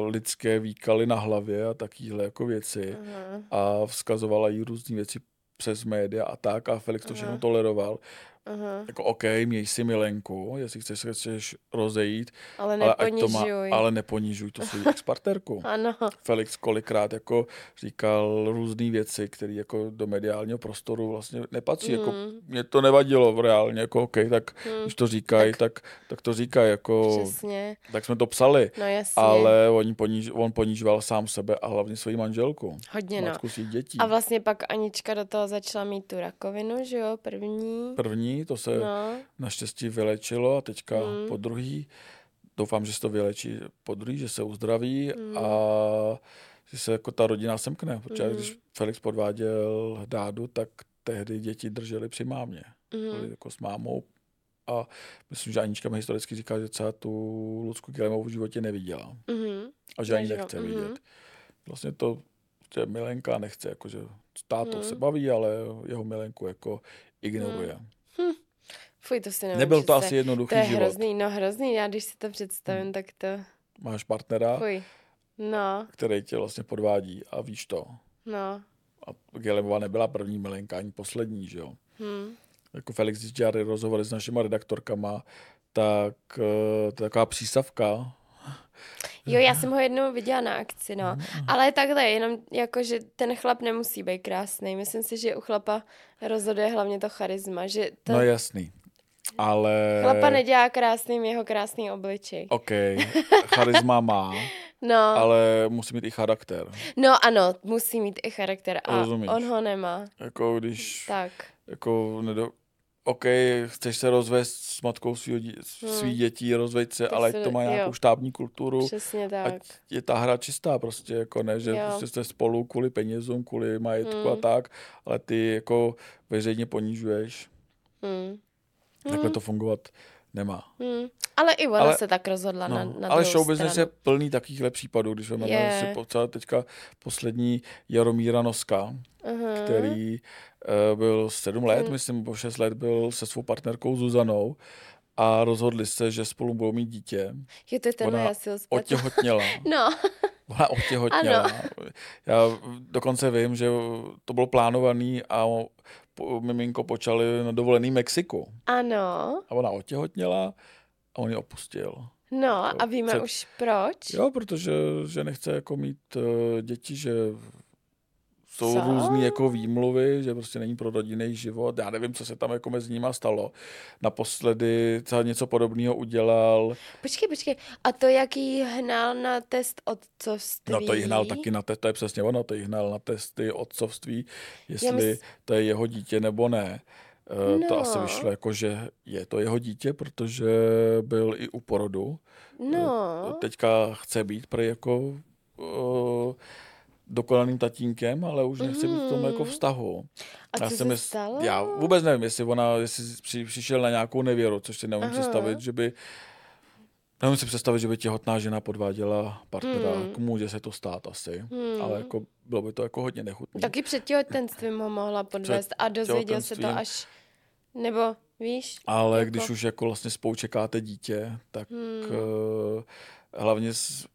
[SPEAKER 1] lidské výkaly na hlavě a takovéhle jako věci.
[SPEAKER 2] aha,
[SPEAKER 1] a vzkazovala jí různé věci přes média a tak a Felix to všechno
[SPEAKER 2] Aha.
[SPEAKER 1] toleroval.
[SPEAKER 2] Aha.
[SPEAKER 1] Jako OK, měj si milenku, jestli chceš se chceš rozejít,
[SPEAKER 2] Ale
[SPEAKER 1] ale, ať to má,
[SPEAKER 2] neponižuj.
[SPEAKER 1] ale neponižuj to svou exparterku. <laughs>
[SPEAKER 2] Ano,
[SPEAKER 1] Felix kolikrát jako říkal různé věci, které jako do mediálního prostoru vlastně nepatří. Jako,
[SPEAKER 2] Mm.
[SPEAKER 1] mě to nevadilo reálně, jako OK, tak
[SPEAKER 2] hm,
[SPEAKER 1] když to říkají, tak, tak to říkají, jako,
[SPEAKER 2] přesně.
[SPEAKER 1] tak jsme to psali.
[SPEAKER 2] No jasně.
[SPEAKER 1] Ale on, poníž, on ponížoval sám sebe a hlavně svoji manželku,
[SPEAKER 2] Hodně no.
[SPEAKER 1] matku dětí.
[SPEAKER 2] A vlastně pak Anička do toho začala mít tu rakovinu, že jo, první.
[SPEAKER 1] První, to se
[SPEAKER 2] No,
[SPEAKER 1] naštěstí vylečilo a teďka
[SPEAKER 2] Mm.
[SPEAKER 1] po druhý. Doufám, že se to vylečí po druhý, že se uzdraví
[SPEAKER 2] Mm.
[SPEAKER 1] a že se jako ta rodina semkne. Protože
[SPEAKER 2] Mm.
[SPEAKER 1] když Felix podváděl Dádu, tak tehdy děti drželi při mámě. Byli
[SPEAKER 2] mhm,
[SPEAKER 1] jako s mámou a myslím, že Anička mi historicky říká, že třeba tu Lucku Kilemovou v životě neviděla
[SPEAKER 2] mhm.
[SPEAKER 1] a že ani nechce
[SPEAKER 2] mhm.
[SPEAKER 1] vidět. Vlastně to že Milenka nechce, jakože s tátou
[SPEAKER 2] Mm.
[SPEAKER 1] se baví, ale jeho Milenku jako ignoruje.
[SPEAKER 2] Fuj, to si nevím
[SPEAKER 1] Nebyl to
[SPEAKER 2] představit.
[SPEAKER 1] asi jednoduchý
[SPEAKER 2] To je
[SPEAKER 1] život.
[SPEAKER 2] hrozný, no hrozný, já když si to představím, tak to,
[SPEAKER 1] Máš partnera,
[SPEAKER 2] fuj. No,
[SPEAKER 1] který tě vlastně podvádí a víš to.
[SPEAKER 2] no,
[SPEAKER 1] A Gelemová nebyla první milenka, ani poslední, že jo.
[SPEAKER 2] hm.
[SPEAKER 1] Jako Felix, když dělali rozhovory s našima redaktorkama, tak eh, to je taková přísavka.
[SPEAKER 2] Jo, já jsem ho jednou viděla na akci, no. Ale takhle, jenom jako, že ten chlap nemusí být krásný. Myslím si, že u chlapa rozhoduje hlavně to charisma, že to
[SPEAKER 1] No jasný. Ale...
[SPEAKER 2] chlapa nedělá krásným jeho krásný obličej.
[SPEAKER 1] OK, charisma má, <laughs>
[SPEAKER 2] No.
[SPEAKER 1] ale musí mít i charakter.
[SPEAKER 2] No ano, musí mít i charakter a
[SPEAKER 1] Rozumíš.
[SPEAKER 2] on ho nemá.
[SPEAKER 1] Jako když,
[SPEAKER 2] Tak.
[SPEAKER 1] jako nedo... OK, chceš se rozvést s matkou svý, svý dětí, rozveď se,
[SPEAKER 2] Tak
[SPEAKER 1] ale ať to má
[SPEAKER 2] jo.
[SPEAKER 1] nějakou štábní kulturu,
[SPEAKER 2] Přesně tak.
[SPEAKER 1] ať je ta hra čistá prostě, jako ne, že
[SPEAKER 2] Jo.
[SPEAKER 1] prostě jste spolu kvůli penězům, kvůli majetku
[SPEAKER 2] Hmm.
[SPEAKER 1] a tak, ale ty jako veřejně ponižuješ,
[SPEAKER 2] Hmm.
[SPEAKER 1] takhle to fungovat nemá.
[SPEAKER 2] Hmm. Ale i ona
[SPEAKER 1] Ale-
[SPEAKER 2] se tak rozhodla na,
[SPEAKER 1] No,
[SPEAKER 2] na
[SPEAKER 1] ale
[SPEAKER 2] druhou
[SPEAKER 1] show business je plný takovýchhle případů, když vezmeme
[SPEAKER 2] Je.
[SPEAKER 1] si teďka poslední Jaromíra Noska,
[SPEAKER 2] Aha.
[SPEAKER 1] který byl sedm let,
[SPEAKER 2] Hmm.
[SPEAKER 1] myslím, nebo šest let byl se svou partnerkou Zuzanou a rozhodli se, že spolu budou mít dítě.
[SPEAKER 2] Jo, to je tenhle,
[SPEAKER 1] Ona
[SPEAKER 2] já si ho spletla.
[SPEAKER 1] Otěhotněla. <laughs>
[SPEAKER 2] No,
[SPEAKER 1] Ona otěhotněla.
[SPEAKER 2] Ano.
[SPEAKER 1] Já dokonce vím, že to bylo plánovaný a po, miminko počali na dovolený Mexiku.
[SPEAKER 2] ano.
[SPEAKER 1] A ona otěhotněla a on ji opustil.
[SPEAKER 2] No a víme
[SPEAKER 1] Před-
[SPEAKER 2] už proč.
[SPEAKER 1] Jo, protože že nechce jako mít uh, děti, že jsou
[SPEAKER 2] Co?
[SPEAKER 1] různý jako výmluvy, že prostě není pro rodinný život. Já nevím, co se tam jako mezi nima stalo. Naposledy třeba něco podobného udělal.
[SPEAKER 2] Počkej, počkej. A to, jaký hnal na test otcovství?
[SPEAKER 1] No to jí hnal taky na test, to je přesně ono, to jí hnal na testy otcovství, jestli
[SPEAKER 2] mys-
[SPEAKER 1] to je jeho dítě nebo ne. Eh, To asi
[SPEAKER 2] No.
[SPEAKER 1] vyšlo jako, že je to jeho dítě, protože byl i u porodu.
[SPEAKER 2] No,
[SPEAKER 1] Teďka chce být prý jako uh, dokonalým tatínkem, ale už nechce být v tom jako
[SPEAKER 2] Mhm.
[SPEAKER 1] vztahu.
[SPEAKER 2] a
[SPEAKER 1] Já
[SPEAKER 2] co se
[SPEAKER 1] mys-
[SPEAKER 2] stalo?
[SPEAKER 1] Já vůbec nevím, jestli ona, jestli při, přišel na nějakou nevěru, což si
[SPEAKER 2] Aha.
[SPEAKER 1] představit, že by Nevím si představit, že by těhotná žena podváděla partnera.
[SPEAKER 2] Hmm.
[SPEAKER 1] Může se to stát asi,
[SPEAKER 2] Hmm.
[SPEAKER 1] ale jako bylo by to jako hodně nechutné.
[SPEAKER 2] Taky před těhotenstvím ho mohla podvést a dozvěděl se to až... Nebo, víš?
[SPEAKER 1] Ale
[SPEAKER 2] jako-
[SPEAKER 1] když už jako vlastně spolu čekáte dítě, tak
[SPEAKER 2] Hmm.
[SPEAKER 1] hmm. hlavně s,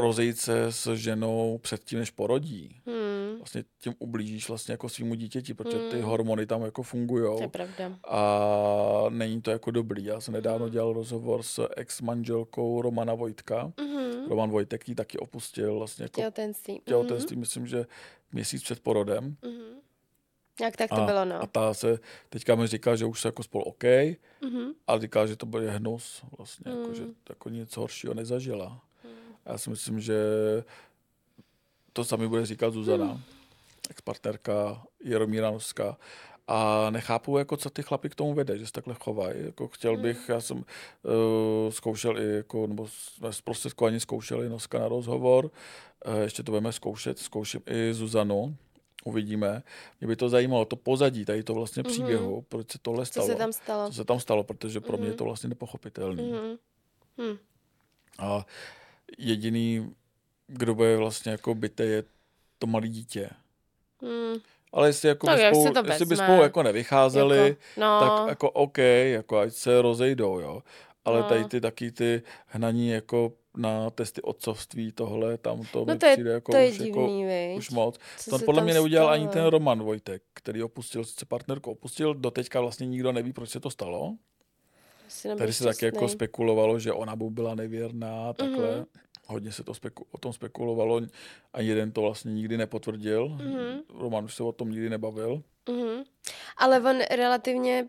[SPEAKER 1] rozejít se s ženou předtím, než porodí.
[SPEAKER 2] Hmm,
[SPEAKER 1] Vlastně tím ublížíš vlastně jako svýmu dítěti, protože ty
[SPEAKER 2] Hmm.
[SPEAKER 1] hormony tam jako fungují.
[SPEAKER 2] je pravda.
[SPEAKER 1] A není to jako dobrý. Já jsem nedávno dělal rozhovor s ex-manželkou Romana Vojtka.
[SPEAKER 2] Mhm.
[SPEAKER 1] Roman Vojtek ji taky opustil vlastně jako
[SPEAKER 2] Těhotenství.
[SPEAKER 1] těhotenství, myslím, že měsíc před porodem.
[SPEAKER 2] Mhm. Jak tak to
[SPEAKER 1] a,
[SPEAKER 2] bylo, no.
[SPEAKER 1] a ta se teďka mi říká, že už se jako spolu OK,
[SPEAKER 2] Mhm.
[SPEAKER 1] ale říká, že to byl hnus vlastně, jako, že
[SPEAKER 2] Mm.
[SPEAKER 1] jako nic horšího nezažila. Já si myslím, že to sami bude říkat Zuzana,
[SPEAKER 2] Hmm.
[SPEAKER 1] ex-partnerka Jaromíra Noska. A nechápu, jako, co ty chlapy k tomu vede, že se takhle chovají. Jako chtěl
[SPEAKER 2] Hmm.
[SPEAKER 1] bych, já jsem uh, zkoušel i, jako, nebo jsme zprostředkovaně zkoušeli Noska na rozhovor, uh, ještě to budeme zkoušet, zkouším i Zuzanu, uvidíme. Mě by to zajímalo, to pozadí tady to vlastně
[SPEAKER 2] Mhm.
[SPEAKER 1] příběhu, proč se tohle
[SPEAKER 2] Co
[SPEAKER 1] stalo.
[SPEAKER 2] se tam stalo?
[SPEAKER 1] Co se tam stalo, protože pro mě je
[SPEAKER 2] Mhm.
[SPEAKER 1] to vlastně nepochopitelné.
[SPEAKER 2] Mhm. Hm.
[SPEAKER 1] A jediný, kdo bude vlastně jako byte, je to malé dítě.
[SPEAKER 2] Hm.
[SPEAKER 1] Ale jestli, jako
[SPEAKER 2] Tak
[SPEAKER 1] by spolu,
[SPEAKER 2] to
[SPEAKER 1] jestli by spolu jako nevycházeli,
[SPEAKER 2] Jako, no,
[SPEAKER 1] tak jako OK, jako ať se rozejdou, jo. Ale
[SPEAKER 2] No.
[SPEAKER 1] tady ty taky ty hnaní jako na testy otcovství, tohle, tam to
[SPEAKER 2] no
[SPEAKER 1] mi
[SPEAKER 2] to je,
[SPEAKER 1] přijde jako
[SPEAKER 2] to je
[SPEAKER 1] už, jako,
[SPEAKER 2] divný, viď?
[SPEAKER 1] už moc.
[SPEAKER 2] Co
[SPEAKER 1] podle
[SPEAKER 2] tam
[SPEAKER 1] mě neudělal
[SPEAKER 2] stalo?
[SPEAKER 1] ani ten Roman Vojtek, který opustil sice partnerku, opustil, doteďka vlastně nikdo neví, proč se to stalo. Tady se taky jako spekulovalo, že ona mu byla nevěrná, takhle.
[SPEAKER 2] Mhm.
[SPEAKER 1] Hodně se to speku- o tom spekulovalo, a jeden to vlastně nikdy nepotvrdil.
[SPEAKER 2] Mhm.
[SPEAKER 1] Roman už se o tom nikdy nebavil.
[SPEAKER 2] Mhm. Ale on relativně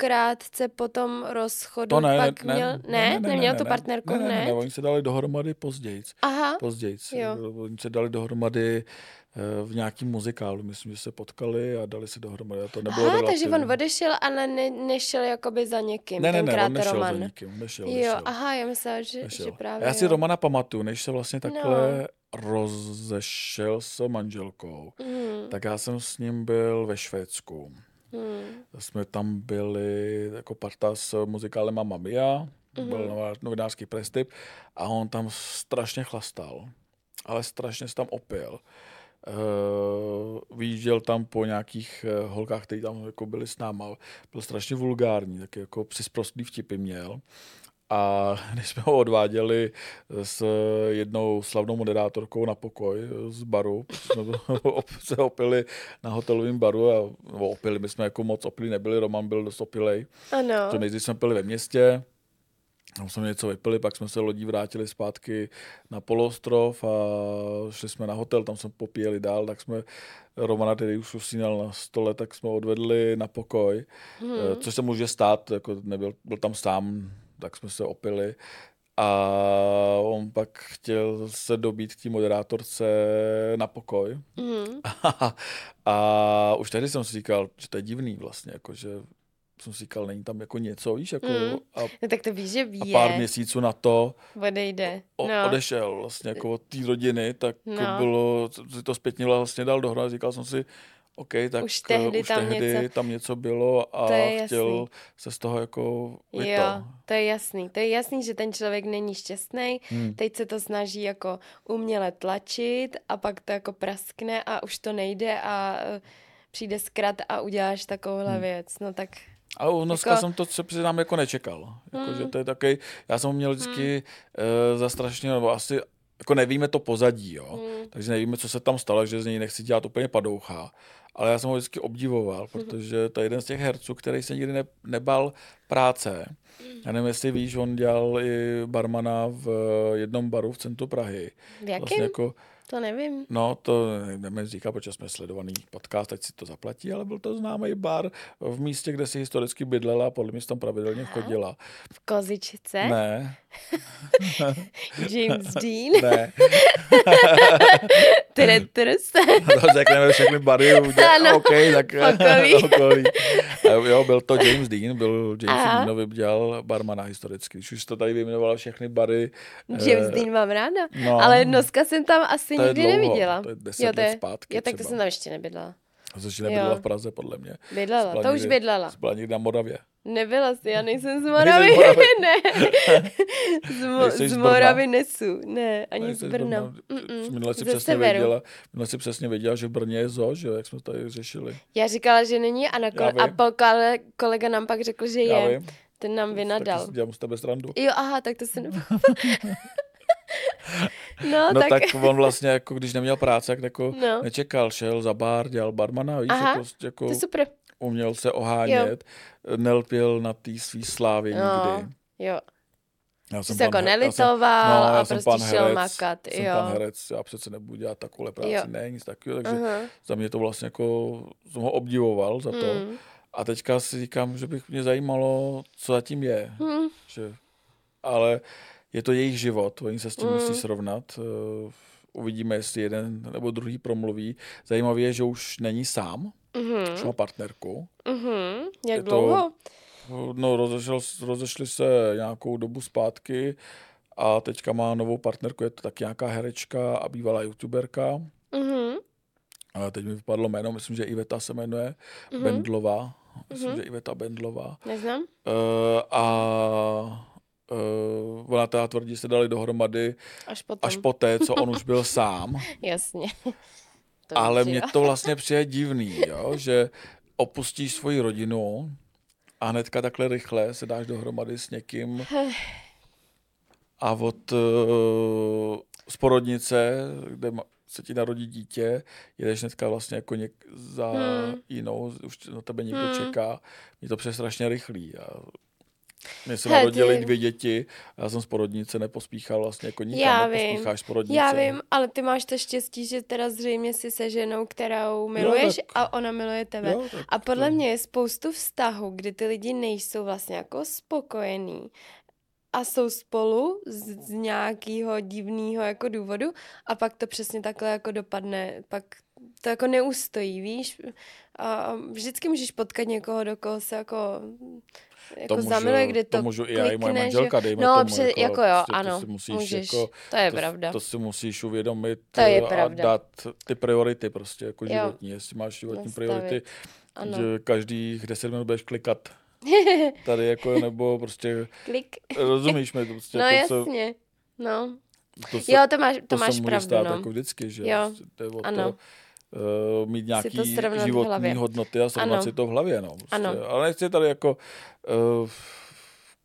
[SPEAKER 2] krátce po tom rozchodu
[SPEAKER 1] To ne,
[SPEAKER 2] pak
[SPEAKER 1] ne,
[SPEAKER 2] měl... Ne, neměl tu partnerku,
[SPEAKER 1] ne, ne, ne, ne,
[SPEAKER 2] ne?
[SPEAKER 1] oni se dali dohromady později.
[SPEAKER 2] Aha,
[SPEAKER 1] Později.
[SPEAKER 2] Jo.
[SPEAKER 1] Oni se dali dohromady eh, v nějakým muzikálu, myslím, že se potkali a dali se dohromady. A to nebylo
[SPEAKER 2] Aha takže on odešel, ale ne, nešel jakoby za někým,
[SPEAKER 1] Ne, ne, ne, on nešel
[SPEAKER 2] Roman.
[SPEAKER 1] za nikým. Nešel,
[SPEAKER 2] Jo,
[SPEAKER 1] nešel.
[SPEAKER 2] aha, já myslela, že,
[SPEAKER 1] nešel.
[SPEAKER 2] že právě
[SPEAKER 1] Já si
[SPEAKER 2] jo.
[SPEAKER 1] Romana pamatuju, než se vlastně
[SPEAKER 2] No.
[SPEAKER 1] takhle rozešel s manželkou,
[SPEAKER 2] Hmm,
[SPEAKER 1] tak já jsem s ním byl ve Švédsku.
[SPEAKER 2] Hmm,
[SPEAKER 1] Jsme tam byli jako parta s muzikálem Mamma Mia,
[SPEAKER 2] Mhm.
[SPEAKER 1] byl nová- novinářský prestip a on tam strašně chlastal, ale strašně se tam opil. Uh, vyjížděl tam po nějakých uh, holkách, které tam jako byli s náma. Byl strašně vulgární, taky jako přisprostlý vtipy měl. A <laughs> když jsme ho odváděli s jednou slavnou moderátorkou na pokoj z baru, jsme <laughs> se opili na hotelovém baru, a, nebo opili, my jsme jako moc opili nebyli, Roman byl dost opilej.
[SPEAKER 2] ano.
[SPEAKER 1] To nejdřív jsme pili ve městě, tam jsme něco vypili, pak jsme se lodí vrátili zpátky na poloostrov a šli jsme na hotel, tam jsme popíjeli dál, tak jsme Romana, který už usínal na stole, tak jsme odvedli na pokoj,
[SPEAKER 2] Hmm.
[SPEAKER 1] hmm. což se může stát, jako nebyl, byl tam sám, tak jsme se opili A on pak chtěl se dobít k té moderátorce na pokoj.
[SPEAKER 2] Mhm.
[SPEAKER 1] A, <laughs> a už tehdy jsem si říkal, že to je divný vlastně, jako že jsem si říkal, není tam jako něco, víš, jako
[SPEAKER 2] Mm.
[SPEAKER 1] a,
[SPEAKER 2] No tak to víš, že
[SPEAKER 1] a
[SPEAKER 2] ví,
[SPEAKER 1] pár měsíců na to
[SPEAKER 2] odejde.
[SPEAKER 1] o,
[SPEAKER 2] No.
[SPEAKER 1] odešel vlastně jako od té rodiny, tak
[SPEAKER 2] No.
[SPEAKER 1] bylo, si to zpětně vlastně dal dohromady, říkal jsem si, OK, tak
[SPEAKER 2] Už tehdy
[SPEAKER 1] už
[SPEAKER 2] tam
[SPEAKER 1] tehdy
[SPEAKER 2] něco-
[SPEAKER 1] tam něco bylo a
[SPEAKER 2] To je
[SPEAKER 1] chtěl
[SPEAKER 2] jasný.
[SPEAKER 1] se z toho jako
[SPEAKER 2] Jo,
[SPEAKER 1] vyto.
[SPEAKER 2] to je jasný. To je jasný, že ten člověk není šťastný.
[SPEAKER 1] Hmm.
[SPEAKER 2] Teď se to snaží jako uměle tlačit a pak to jako praskne a už to nejde a eh, přijde zkrat a uděláš takovouhle
[SPEAKER 1] Hmm.
[SPEAKER 2] věc. No tak
[SPEAKER 1] Ale u Noska
[SPEAKER 2] Jako-
[SPEAKER 1] jsem to se přiznám jako nečekal. Jako,
[SPEAKER 2] Hmm.
[SPEAKER 1] že to je taky, já jsem měl vždycky uh, za strašně, nebo asi, jako nevíme to pozadí, jo.
[SPEAKER 2] mm,
[SPEAKER 1] Takže nevíme, co se tam stalo, že z něj nechci dělat úplně padoucha. Ale já jsem ho vždycky obdivoval, protože to je jeden z těch herců, který se nikdy ne, nebal práce. Já nevím, jestli víš, on dělal i barmana v jednom baru v centru Prahy.
[SPEAKER 2] v jakém?
[SPEAKER 1] Vlastně jako,
[SPEAKER 2] To nevím.
[SPEAKER 1] no to nevím říkat, protože jsme sledovaný podcast, ať si to zaplatí, ale byl to známý bar v místě, kde si historicky bydlela a podle mě tam pravidelně
[SPEAKER 2] Aha.
[SPEAKER 1] chodila.
[SPEAKER 2] V Kozičce?
[SPEAKER 1] Ne, <laughs>
[SPEAKER 2] James <laughs> Dean?
[SPEAKER 1] ne, <laughs>
[SPEAKER 2] Tretters?
[SPEAKER 1] to řekneme všechny bary, <laughs> udělá,
[SPEAKER 2] Ano,
[SPEAKER 1] OK, tak
[SPEAKER 2] okolí. <laughs>
[SPEAKER 1] Jo, byl to James Dean, byl James
[SPEAKER 2] Aha.
[SPEAKER 1] Deanovi dělal barmana historicky, když už to tady vyjmenovala všechny bary.
[SPEAKER 2] James
[SPEAKER 1] eh,
[SPEAKER 2] Dean mám ráda.
[SPEAKER 1] no,
[SPEAKER 2] Ale Noska jsem tam asi nikdy
[SPEAKER 1] dlouho,
[SPEAKER 2] neviděla.
[SPEAKER 1] to je deset
[SPEAKER 2] jo, to
[SPEAKER 1] let
[SPEAKER 2] je,
[SPEAKER 1] zpátky
[SPEAKER 2] jo, tak to jsem tam ještě nebydlela.
[SPEAKER 1] Což nebydlela
[SPEAKER 2] jo.
[SPEAKER 1] v Praze, podle mě.
[SPEAKER 2] Bydlela,
[SPEAKER 1] Byla
[SPEAKER 2] to už bydlela.
[SPEAKER 1] Byla někde na Moravě.
[SPEAKER 2] Nebyla jsi, já nejsem z Moravy.
[SPEAKER 1] Moravy. <laughs>
[SPEAKER 2] ne. Z, mo- z
[SPEAKER 1] z?
[SPEAKER 2] Moravy nesu. Ne, ani z Brna.
[SPEAKER 1] Minule si přesně věděla, minule si přesně věděla, že v Brně je zoo, že jak jsme to tady řešili.
[SPEAKER 2] Já říkala, že není a, na
[SPEAKER 1] Já
[SPEAKER 2] kole- a po kole- kolega nám pak řekl, že
[SPEAKER 1] Já
[SPEAKER 2] je.
[SPEAKER 1] vím.
[SPEAKER 2] Ten nám vynadal.
[SPEAKER 1] Si dělám z tebe srandu.
[SPEAKER 2] Jo, aha, tak to se nebo... <laughs> no,
[SPEAKER 1] No
[SPEAKER 2] tak...
[SPEAKER 1] tak on vlastně, jako když neměl práce, tak jako
[SPEAKER 2] No.
[SPEAKER 1] nečekal, šel za bar, dělal barmana, víš,
[SPEAKER 2] Aha,
[SPEAKER 1] jako, jako
[SPEAKER 2] To super.
[SPEAKER 1] uměl se ohánět, nelpěl na té svý slávě
[SPEAKER 2] No,
[SPEAKER 1] nikdy.
[SPEAKER 2] jo.
[SPEAKER 1] Já
[SPEAKER 2] Jsi se jako
[SPEAKER 1] he- já jsem-
[SPEAKER 2] nelitoval
[SPEAKER 1] no, já
[SPEAKER 2] a
[SPEAKER 1] jsem
[SPEAKER 2] prostě
[SPEAKER 1] pan
[SPEAKER 2] šel
[SPEAKER 1] herec,
[SPEAKER 2] makat.
[SPEAKER 1] Jsem
[SPEAKER 2] Jo.
[SPEAKER 1] pan herec, já přece nebudu dělat takovou práci,
[SPEAKER 2] Jo.
[SPEAKER 1] ne, nic takového, takže
[SPEAKER 2] Aha.
[SPEAKER 1] za mě to vlastně jako, jsem ho obdivoval za to.
[SPEAKER 2] Mm.
[SPEAKER 1] A teďka si říkám, že bych mě zajímalo, co zatím je.
[SPEAKER 2] Mm.
[SPEAKER 1] Že, ale je to jejich život, oni se s tím
[SPEAKER 2] Mm.
[SPEAKER 1] musí srovnat. Uh, uvidíme, jestli jeden nebo druhý promluví. Zajímavé je, že už není sám,
[SPEAKER 2] Mhm.
[SPEAKER 1] už má partnerku.
[SPEAKER 2] Mhm. Jak
[SPEAKER 1] Je to-
[SPEAKER 2] dlouho?
[SPEAKER 1] No, rozešel, rozešli se nějakou dobu zpátky a teďka má novou partnerku, je to taky nějaká herečka a bývalá youtuberka.
[SPEAKER 2] Mhm.
[SPEAKER 1] A teď mi vypadlo jméno, myslím, že Iveta se jmenuje,
[SPEAKER 2] Mhm.
[SPEAKER 1] Bendlová. Myslím,
[SPEAKER 2] Mhm.
[SPEAKER 1] že Iveta Bendlová.
[SPEAKER 2] Neznám?
[SPEAKER 1] Uh, a uh, ona teda tvrdí, se dali dohromady
[SPEAKER 2] Až potom.
[SPEAKER 1] až poté, co on už byl sám. <laughs>
[SPEAKER 2] Jasně. To
[SPEAKER 1] Ale mně to vlastně přijde divný, jo? že opustíš svoji rodinu a hnedka takhle rychle se dáš dohromady s někým <sighs> a od uh, z porodnice, kde se ti narodí dítě, jedeš hnedka vlastně jako něk za
[SPEAKER 2] Hmm.
[SPEAKER 1] jinou, už na tebe někdo
[SPEAKER 2] Hmm.
[SPEAKER 1] čeká. Je to přes strašně rychlý. A se
[SPEAKER 2] Hele,
[SPEAKER 1] narodily
[SPEAKER 2] ty-
[SPEAKER 1] dvě děti a já jsem z porodnice nepospíchal vlastně jako nikam,
[SPEAKER 2] Já vím.
[SPEAKER 1] z porodnice.
[SPEAKER 2] Já vím, ale ty máš to štěstí, že teda zřejmě si se ženou, kterou miluješ
[SPEAKER 1] tak-
[SPEAKER 2] a ona miluje tebe.
[SPEAKER 1] Jo, tak
[SPEAKER 2] A podle
[SPEAKER 1] to-
[SPEAKER 2] mě je spoustu vztahů, kdy ty lidi nejsou vlastně jako spokojení a jsou spolu z, z nějakého divného jako důvodu a pak to přesně takhle jako dopadne, pak to jako neustojí, víš? A vždycky můžeš potkat někoho, do koho se jako, jako zamiluje, kdy to,
[SPEAKER 1] to můžu i já, i moje manželka, dejme
[SPEAKER 2] No,
[SPEAKER 1] tomu,
[SPEAKER 2] pře-
[SPEAKER 1] jako,
[SPEAKER 2] jako jo,
[SPEAKER 1] prostě to
[SPEAKER 2] ano,
[SPEAKER 1] si musíš
[SPEAKER 2] můžeš,
[SPEAKER 1] jako-
[SPEAKER 2] to je
[SPEAKER 1] to,
[SPEAKER 2] pravda.
[SPEAKER 1] To si musíš uvědomit
[SPEAKER 2] To je
[SPEAKER 1] eh,
[SPEAKER 2] pravda.
[SPEAKER 1] a dát ty priority prostě jako
[SPEAKER 2] Jo.
[SPEAKER 1] životní. Jestli máš životní
[SPEAKER 2] Nastavit.
[SPEAKER 1] priority,
[SPEAKER 2] Ano.
[SPEAKER 1] že každých 10 minut budeš klikat <laughs> tady jako, nebo prostě,
[SPEAKER 2] Klik.
[SPEAKER 1] rozumíš mi, to prostě
[SPEAKER 2] No
[SPEAKER 1] to, se,
[SPEAKER 2] jasně, no.
[SPEAKER 1] to, se,
[SPEAKER 2] Jo, to máš, to,
[SPEAKER 1] to
[SPEAKER 2] máš
[SPEAKER 1] se může
[SPEAKER 2] pravdu,
[SPEAKER 1] stát
[SPEAKER 2] no.
[SPEAKER 1] jako vždycky, že
[SPEAKER 2] Jo,
[SPEAKER 1] Prostě jde o
[SPEAKER 2] ano.
[SPEAKER 1] to, uh, mít nějaký životní hodnoty a srovnat
[SPEAKER 2] Ano.
[SPEAKER 1] si to v hlavě, no. Prostě.
[SPEAKER 2] Ano.
[SPEAKER 1] Ale nechci tady jako uh,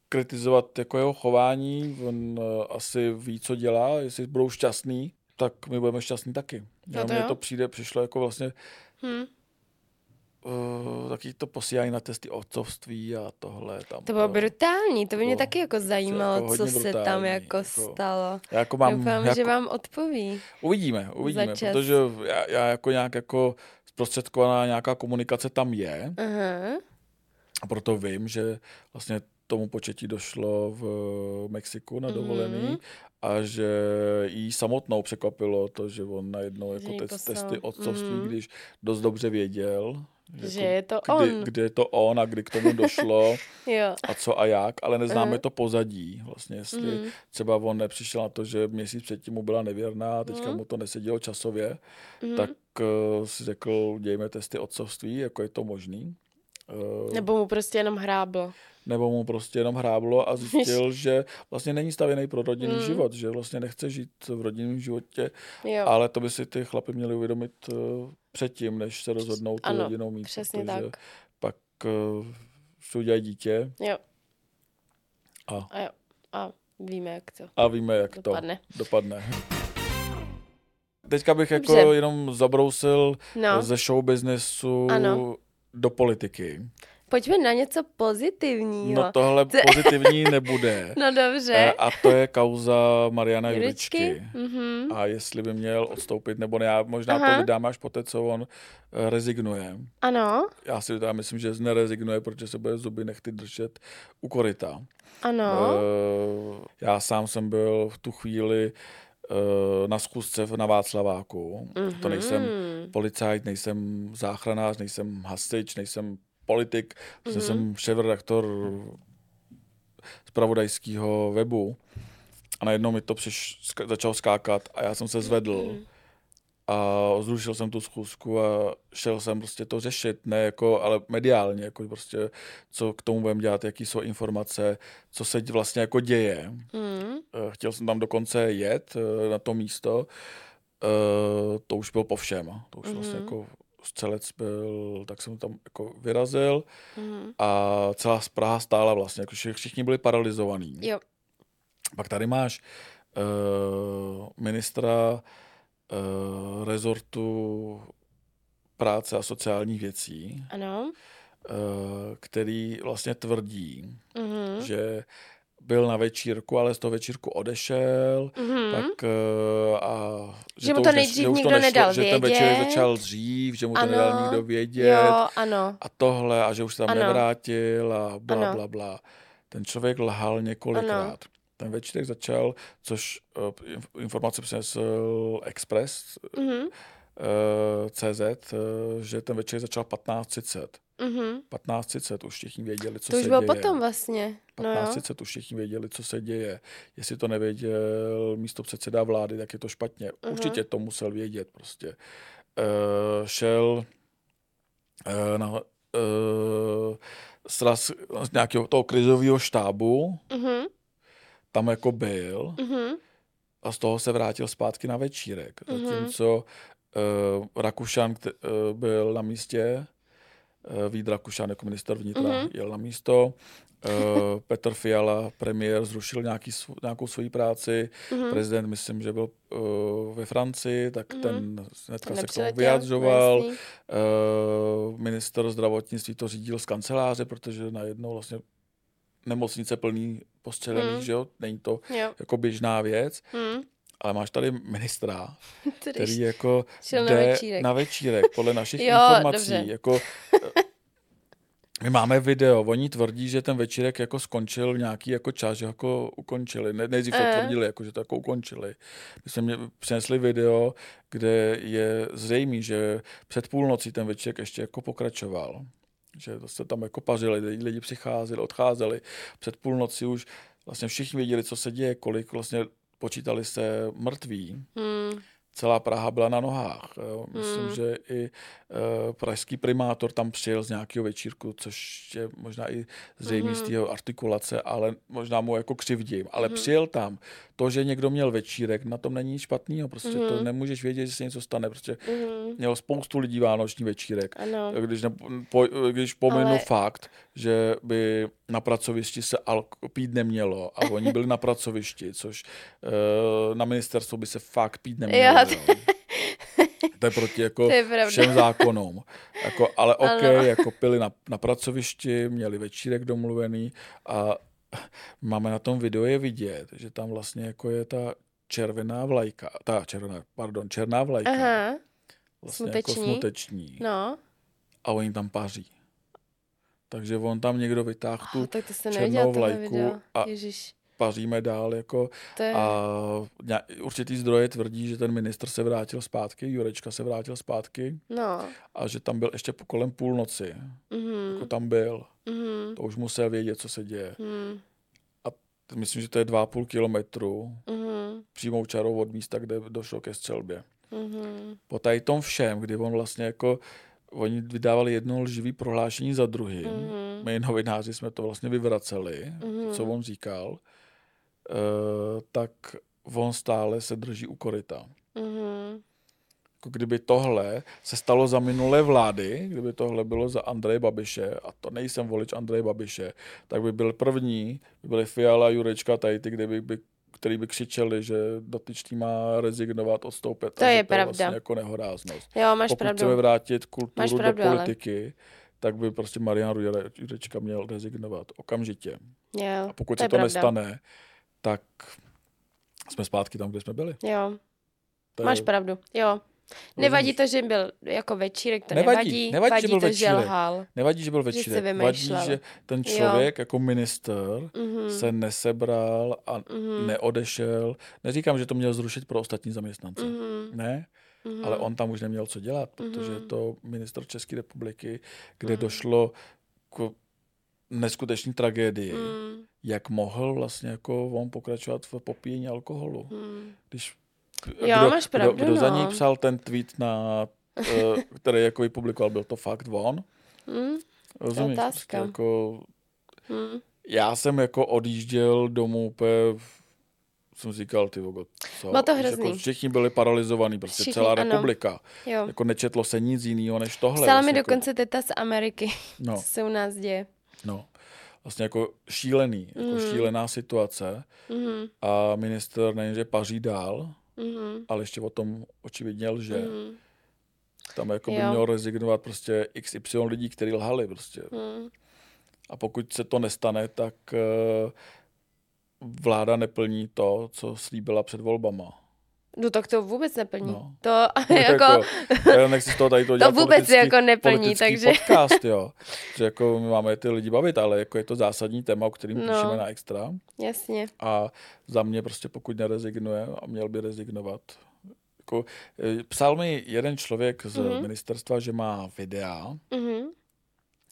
[SPEAKER 1] kritizovat jako jeho chování, on uh, asi ví, co dělá, jestli budou šťastný, tak my budeme šťastní taky.
[SPEAKER 2] No
[SPEAKER 1] No
[SPEAKER 2] to
[SPEAKER 1] mně to přijde, přišlo jako vlastně
[SPEAKER 2] Hm.
[SPEAKER 1] Uh, taky to posílají na testy otcovství a tohle. Tam,
[SPEAKER 2] To bylo
[SPEAKER 1] to-
[SPEAKER 2] brutální, to by mě
[SPEAKER 1] bylo-
[SPEAKER 2] taky jako zajímalo,
[SPEAKER 1] jako
[SPEAKER 2] co se tam jako
[SPEAKER 1] jako-
[SPEAKER 2] stalo.
[SPEAKER 1] Já jako mám,
[SPEAKER 2] Doufám,
[SPEAKER 1] jako,
[SPEAKER 2] že vám odpoví.
[SPEAKER 1] Uvidíme, uvidíme,
[SPEAKER 2] Za čas.
[SPEAKER 1] protože já, já jako nějak jako zprostředkovaná nějaká komunikace tam je
[SPEAKER 2] Aha.
[SPEAKER 1] a proto vím, že vlastně tomu početí došlo v Mexiku na dovolený
[SPEAKER 2] Mhm.
[SPEAKER 1] A že jí samotnou překvapilo to, že on najednou
[SPEAKER 2] Že
[SPEAKER 1] jako te- testy otcovství,
[SPEAKER 2] Mhm.
[SPEAKER 1] když dost dobře věděl,
[SPEAKER 2] Že
[SPEAKER 1] jako
[SPEAKER 2] je to
[SPEAKER 1] kdy,
[SPEAKER 2] on.
[SPEAKER 1] kdy je to on a kdy k tomu došlo <laughs>
[SPEAKER 2] Jo.
[SPEAKER 1] a co a jak, ale neznáme
[SPEAKER 2] Aha.
[SPEAKER 1] to pozadí. Vlastně, jestli
[SPEAKER 2] Mhm.
[SPEAKER 1] třeba on nepřišel na to, že měsíc předtím mu byla nevěrná a teďka
[SPEAKER 2] Mhm.
[SPEAKER 1] mu to nesedělo časově,
[SPEAKER 2] Mhm.
[SPEAKER 1] tak uh, si řekl, dějme testy otcovství, jako je to možný. Uh,
[SPEAKER 2] Nebo mu prostě jenom hráblo.
[SPEAKER 1] Nebo mu prostě jenom hráblo a zjistil, <laughs> že vlastně není stavěný pro rodinný
[SPEAKER 2] Mm.
[SPEAKER 1] život, že vlastně nechce žít v rodinném životě,
[SPEAKER 2] Jo,
[SPEAKER 1] ale to by si ty chlapy měli uvědomit uh, předtím, než se rozhodnou tu
[SPEAKER 2] Ano,
[SPEAKER 1] rodinou mít.
[SPEAKER 2] přesně tak.
[SPEAKER 1] pak uh, si udělají dítě
[SPEAKER 2] Jo.
[SPEAKER 1] a,
[SPEAKER 2] A jo. A víme, jak to
[SPEAKER 1] a víme, jak
[SPEAKER 2] dopadne.
[SPEAKER 1] to dopadne. Teďka bych jako
[SPEAKER 2] Dobře.
[SPEAKER 1] jenom zabrousil
[SPEAKER 2] No,
[SPEAKER 1] ze show businessu
[SPEAKER 2] Ano.
[SPEAKER 1] do politiky.
[SPEAKER 2] Pojďme na něco pozitivního.
[SPEAKER 1] No tohle
[SPEAKER 2] To-
[SPEAKER 1] pozitivní <laughs> nebude.
[SPEAKER 2] No dobře.
[SPEAKER 1] Eh, A to je kauza Mariana
[SPEAKER 2] Juričky?
[SPEAKER 1] Juričky.
[SPEAKER 2] Mhm.
[SPEAKER 1] A jestli by měl odstoupit nebo ne. Já možná
[SPEAKER 2] Aha.
[SPEAKER 1] to vydám až poté, co on eh, rezignuje.
[SPEAKER 2] Ano,
[SPEAKER 1] Já si já myslím, že nerezignuje, protože se bude zuby nechty držet u koryta.
[SPEAKER 2] ano.
[SPEAKER 1] Eh, Já sám jsem byl v tu chvíli na v- na Václaváku. To nejsem
[SPEAKER 2] Mhm.
[SPEAKER 1] policajt, nejsem záchranář, nejsem hasič, nejsem politik, mm-hmm.
[SPEAKER 2] Mhm.
[SPEAKER 1] jsem šéf-redaktor zpravodajského webu. A najednou mi to přiš, začalo skákat a já jsem se zvedl
[SPEAKER 2] Mhm.
[SPEAKER 1] a zrušil jsem tu schůzku a šel jsem prostě to řešit, ne jako, ale mediálně, jako prostě, co k tomu budeme dělat, jaký jsou informace, co se vlastně jako děje.
[SPEAKER 2] Mhm.
[SPEAKER 1] Eh, Chtěl jsem tam dokonce jet eh, na to místo. Eh, To už byl po všem. To už vlastně
[SPEAKER 2] Mhm.
[SPEAKER 1] jako střelec byl, tak jsem tam jako vyrazil
[SPEAKER 2] Mhm.
[SPEAKER 1] a celá Praha stála vlastně, jako vši- všichni byli paralizovaní.
[SPEAKER 2] Jo.
[SPEAKER 1] Pak tady máš uh, ministra uh, rezortu práce a sociálních věcí,
[SPEAKER 2] Ano.
[SPEAKER 1] uh, který vlastně tvrdí,
[SPEAKER 2] Mhm.
[SPEAKER 1] že byl na večírku, ale z toho večírku odešel,
[SPEAKER 2] Mhm.
[SPEAKER 1] tak uh, a
[SPEAKER 2] Že mu
[SPEAKER 1] už
[SPEAKER 2] to
[SPEAKER 1] neš-
[SPEAKER 2] nejdřív
[SPEAKER 1] že
[SPEAKER 2] nikdo
[SPEAKER 1] to nešlo,
[SPEAKER 2] nedal
[SPEAKER 1] že ten večer
[SPEAKER 2] vědět.
[SPEAKER 1] začal dřív, že mu to
[SPEAKER 2] Ano.
[SPEAKER 1] nedal nikdo vědět
[SPEAKER 2] Jo, ano.
[SPEAKER 1] a tohle a že už se tam
[SPEAKER 2] Ano.
[SPEAKER 1] nevrátil a bla,
[SPEAKER 2] Ano.
[SPEAKER 1] bla, bla. Ten člověk lhal několikrát.
[SPEAKER 2] Ano.
[SPEAKER 1] Ten večírek začal, což uh, inf- informace přinesl Express,
[SPEAKER 2] Mhm.
[SPEAKER 1] uh, CZ, uh, že ten večer začal 15.30.
[SPEAKER 2] Mhm.
[SPEAKER 1] 15.30 už všichni věděli, co
[SPEAKER 2] To už
[SPEAKER 1] se
[SPEAKER 2] bylo
[SPEAKER 1] děje.
[SPEAKER 2] potom vlastně. No jo.
[SPEAKER 1] 15.30 už všichni věděli, co se děje. Jestli to nevěděl místo předseda vlády, tak je to špatně.
[SPEAKER 2] Mhm.
[SPEAKER 1] Určitě to musel vědět prostě. Uh, šel uh, na uh, sraz z nějakého toho krizového štábu,
[SPEAKER 2] Mhm.
[SPEAKER 1] tam jako byl
[SPEAKER 2] Mhm.
[SPEAKER 1] a z toho se vrátil zpátky na večírek.
[SPEAKER 2] Mhm.
[SPEAKER 1] Zatímco uh, Rakušan kte- uh, byl na místě, Vít Rakušan jako minister vnitra
[SPEAKER 2] Mhm.
[SPEAKER 1] jel na místo, uh, <laughs> Petr Fiala, premiér, zrušil nějaký, nějakou svoji práci,
[SPEAKER 2] Mhm.
[SPEAKER 1] prezident, myslím, že byl uh, ve Francii, tak
[SPEAKER 2] Mhm.
[SPEAKER 1] ten hnedka se k tomu vyjadřoval. Uh, minister zdravotnictví to řídil z kanceláře, protože najednou vlastně nemocnice plný postřelených,
[SPEAKER 2] Mhm.
[SPEAKER 1] že jo, není to
[SPEAKER 2] Jo.
[SPEAKER 1] jako běžná věc,
[SPEAKER 2] Mhm.
[SPEAKER 1] Ale máš tady ministra, <laughs> který jako
[SPEAKER 2] šel na
[SPEAKER 1] jde
[SPEAKER 2] večírek.
[SPEAKER 1] na večírek, podle našich <laughs>
[SPEAKER 2] Jo,
[SPEAKER 1] informací.
[SPEAKER 2] dobře.
[SPEAKER 1] Jako, eh, my máme video, oni tvrdí, že ten večírek jako skončil v nějaký jako čas, že jako ukončili. Ne, nejdřív to
[SPEAKER 2] Eh.
[SPEAKER 1] tvrdili, jako, že to jako ukončili. My jsme mě přinesli video, kde je zřejmý, že před půlnocí ten večírek ještě jako pokračoval. Že to se tam jako pařili, lidi, lidi přicházeli, odcházeli. Před půlnocí už vlastně všichni věděli, co se děje, kolik vlastně počítali se mrtví
[SPEAKER 2] Hmm.
[SPEAKER 1] Celá Praha byla na nohách. Jo. Myslím,
[SPEAKER 2] Hmm.
[SPEAKER 1] že i uh, pražský primátor tam přijel z nějakého večírku, což je možná i zřejmý z
[SPEAKER 2] Mhm.
[SPEAKER 1] té jeho artikulace, ale možná mu jako křivdím. Ale
[SPEAKER 2] Mhm.
[SPEAKER 1] přijel tam. To, že někdo měl večírek, na tom není nic špatného. Prostě to
[SPEAKER 2] Mhm.
[SPEAKER 1] nemůžeš vědět, že se něco stane. Prostě
[SPEAKER 2] Mhm.
[SPEAKER 1] mělo spoustu lidí vánoční večírek.
[SPEAKER 2] Ano.
[SPEAKER 1] Když, ne, po, když pominu
[SPEAKER 2] Ale-
[SPEAKER 1] fakt, že by na pracovišti se pít nemělo a oni byli na pracovišti, což uh, na ministerstvu by se fakt pít nemělo. <laughs>
[SPEAKER 2] Jo,
[SPEAKER 1] Jo, <laughs> to je proti jako
[SPEAKER 2] To je pravda.
[SPEAKER 1] všem zákonům. Jako, ale OK,
[SPEAKER 2] Ano.
[SPEAKER 1] jako pili na, na pracovišti, měli večírek domluvený a máme na tom videu je vidět, že tam vlastně jako je ta červená vlajka, ta červená, pardon, černá vlajka,
[SPEAKER 2] Aha.
[SPEAKER 1] vlastně jako
[SPEAKER 2] smuteční.
[SPEAKER 1] smuteční
[SPEAKER 2] No.
[SPEAKER 1] a oni tam paří. Takže on tam někdo vytáhl tu
[SPEAKER 2] Oh, tak to jsem
[SPEAKER 1] černou
[SPEAKER 2] neviděla
[SPEAKER 1] vlajku a-
[SPEAKER 2] Ježiš.
[SPEAKER 1] Paříme dál jako
[SPEAKER 2] je...
[SPEAKER 1] a určitý zdroje tvrdí, že ten ministr se vrátil zpátky, Jurečka se vrátil zpátky
[SPEAKER 2] No.
[SPEAKER 1] a že tam byl ještě po kolem půlnoci.
[SPEAKER 2] Mhm.
[SPEAKER 1] Jako tam byl.
[SPEAKER 2] Mhm.
[SPEAKER 1] To už musel vědět, co se děje.
[SPEAKER 2] Mhm.
[SPEAKER 1] Myslím, že to je 2,5 kilometru
[SPEAKER 2] Mhm.
[SPEAKER 1] přímou čarou od místa, kde došlo ke střelbě.
[SPEAKER 2] Mhm.
[SPEAKER 1] Po tady tom všem, kdy on vlastně jako oni vydávali jedno lživý prohlášení za druhým.
[SPEAKER 2] Mhm.
[SPEAKER 1] My novináři jsme to vlastně vyvraceli,
[SPEAKER 2] Mhm.
[SPEAKER 1] co on říkal, tak on stále se drží u koryta.
[SPEAKER 2] Mhm.
[SPEAKER 1] Jako kdyby tohle se stalo za minulé vlády, kdyby tohle bylo za Andreje Babiše, a to nejsem volič Andreje Babiše, tak by byl první, by byly Fiala, Jurečka, tady ty, kdyby by který by křičeli, že dotyčný má rezignovat, odstoupit.
[SPEAKER 2] To
[SPEAKER 1] a že
[SPEAKER 2] je
[SPEAKER 1] to je
[SPEAKER 2] pravda.
[SPEAKER 1] vlastně jako nehoráznost.
[SPEAKER 2] Jo, máš
[SPEAKER 1] Pokud
[SPEAKER 2] pravdu.
[SPEAKER 1] chceme vrátit kulturu
[SPEAKER 2] Máš
[SPEAKER 1] do
[SPEAKER 2] pravdu, ale-
[SPEAKER 1] politiky, tak by prostě Marian Jure- Jurečka měl rezignovat okamžitě.
[SPEAKER 2] Jo,
[SPEAKER 1] A pokud
[SPEAKER 2] to
[SPEAKER 1] se to
[SPEAKER 2] pravda.
[SPEAKER 1] nestane, tak jsme zpátky tam, kde jsme byli.
[SPEAKER 2] Jo,
[SPEAKER 1] To
[SPEAKER 2] máš
[SPEAKER 1] je,
[SPEAKER 2] pravdu. Jo. Nevadí to, že byl jako večírek, to
[SPEAKER 1] Nevadí,
[SPEAKER 2] nevadí.
[SPEAKER 1] nevadí,
[SPEAKER 2] vadí
[SPEAKER 1] že byl
[SPEAKER 2] to, že
[SPEAKER 1] večírek.
[SPEAKER 2] lhal.
[SPEAKER 1] Nevadí, že byl
[SPEAKER 2] Že
[SPEAKER 1] večírek. Vadí,
[SPEAKER 2] vymýšlel.
[SPEAKER 1] že ten
[SPEAKER 2] Jo.
[SPEAKER 1] člověk jako minister
[SPEAKER 2] Mhm.
[SPEAKER 1] se nesebral a
[SPEAKER 2] Mhm.
[SPEAKER 1] neodešel. Neříkám, že to měl zrušit pro ostatní zaměstnance.
[SPEAKER 2] Mhm.
[SPEAKER 1] Ne,
[SPEAKER 2] Mhm.
[SPEAKER 1] ale on tam už neměl co dělat, protože je
[SPEAKER 2] Mhm.
[SPEAKER 1] to minister České republiky, kde
[SPEAKER 2] Mhm.
[SPEAKER 1] došlo k neskutečné tragédii.
[SPEAKER 2] Mhm.
[SPEAKER 1] Jak mohl vlastně jako on pokračovat v popíjení alkoholu?
[SPEAKER 2] Mhm.
[SPEAKER 1] Když,
[SPEAKER 2] Jo, máš pravdu,
[SPEAKER 1] kdo, kdo za ní
[SPEAKER 2] no.
[SPEAKER 1] psal ten tweet, na, eh, který jako vypublikoval, byl to fakt on?
[SPEAKER 2] Mhm.
[SPEAKER 1] Rozumíš?
[SPEAKER 2] otázka.
[SPEAKER 1] Prostě jako,
[SPEAKER 2] Mhm.
[SPEAKER 1] já jsem jako odjížděl domů úplně, jsem říkal, ty vogo, co?
[SPEAKER 2] Bylo to hrozný.
[SPEAKER 1] Jako všichni byli paralizovaní, prostě
[SPEAKER 2] Všichni,
[SPEAKER 1] celá
[SPEAKER 2] ano.
[SPEAKER 1] republika.
[SPEAKER 2] Jo.
[SPEAKER 1] Jako nečetlo se nic jiného než tohle.
[SPEAKER 2] Psala mi
[SPEAKER 1] vlastně jako,
[SPEAKER 2] dokonce teta z Ameriky,
[SPEAKER 1] No,
[SPEAKER 2] co se u nás děje.
[SPEAKER 1] no. Vlastně jako šílený, jako
[SPEAKER 2] Mm.
[SPEAKER 1] šílená situace
[SPEAKER 2] Mhm.
[SPEAKER 1] a minister nejenže paří dál,
[SPEAKER 2] Mhm.
[SPEAKER 1] ale ještě o tom očividně lže.
[SPEAKER 2] Mhm.
[SPEAKER 1] Tam jako by
[SPEAKER 2] Jo.
[SPEAKER 1] měl rezignovat prostě XY lidí, kteří lhali prostě.
[SPEAKER 2] Mhm.
[SPEAKER 1] A pokud se to nestane, tak eh, vláda neplní to, co slíbila před volbama.
[SPEAKER 2] No tak to vůbec neplní.
[SPEAKER 1] No.
[SPEAKER 2] To <laughs> jako,
[SPEAKER 1] já nechci z toho tady to <laughs>
[SPEAKER 2] to
[SPEAKER 1] dělat
[SPEAKER 2] vůbec
[SPEAKER 1] politický,
[SPEAKER 2] jako neplní, takže...
[SPEAKER 1] podcast, jo. <laughs> Že jako my máme ty lidi bavit, ale jako je to zásadní téma, o kterým
[SPEAKER 2] No.
[SPEAKER 1] píšeme na extra.
[SPEAKER 2] Jasně.
[SPEAKER 1] A za mě prostě pokud nerezignuje a měl by rezignovat. Jako, eh, psal mi jeden člověk z
[SPEAKER 2] Mhm.
[SPEAKER 1] ministerstva, že má videa,
[SPEAKER 2] Mhm.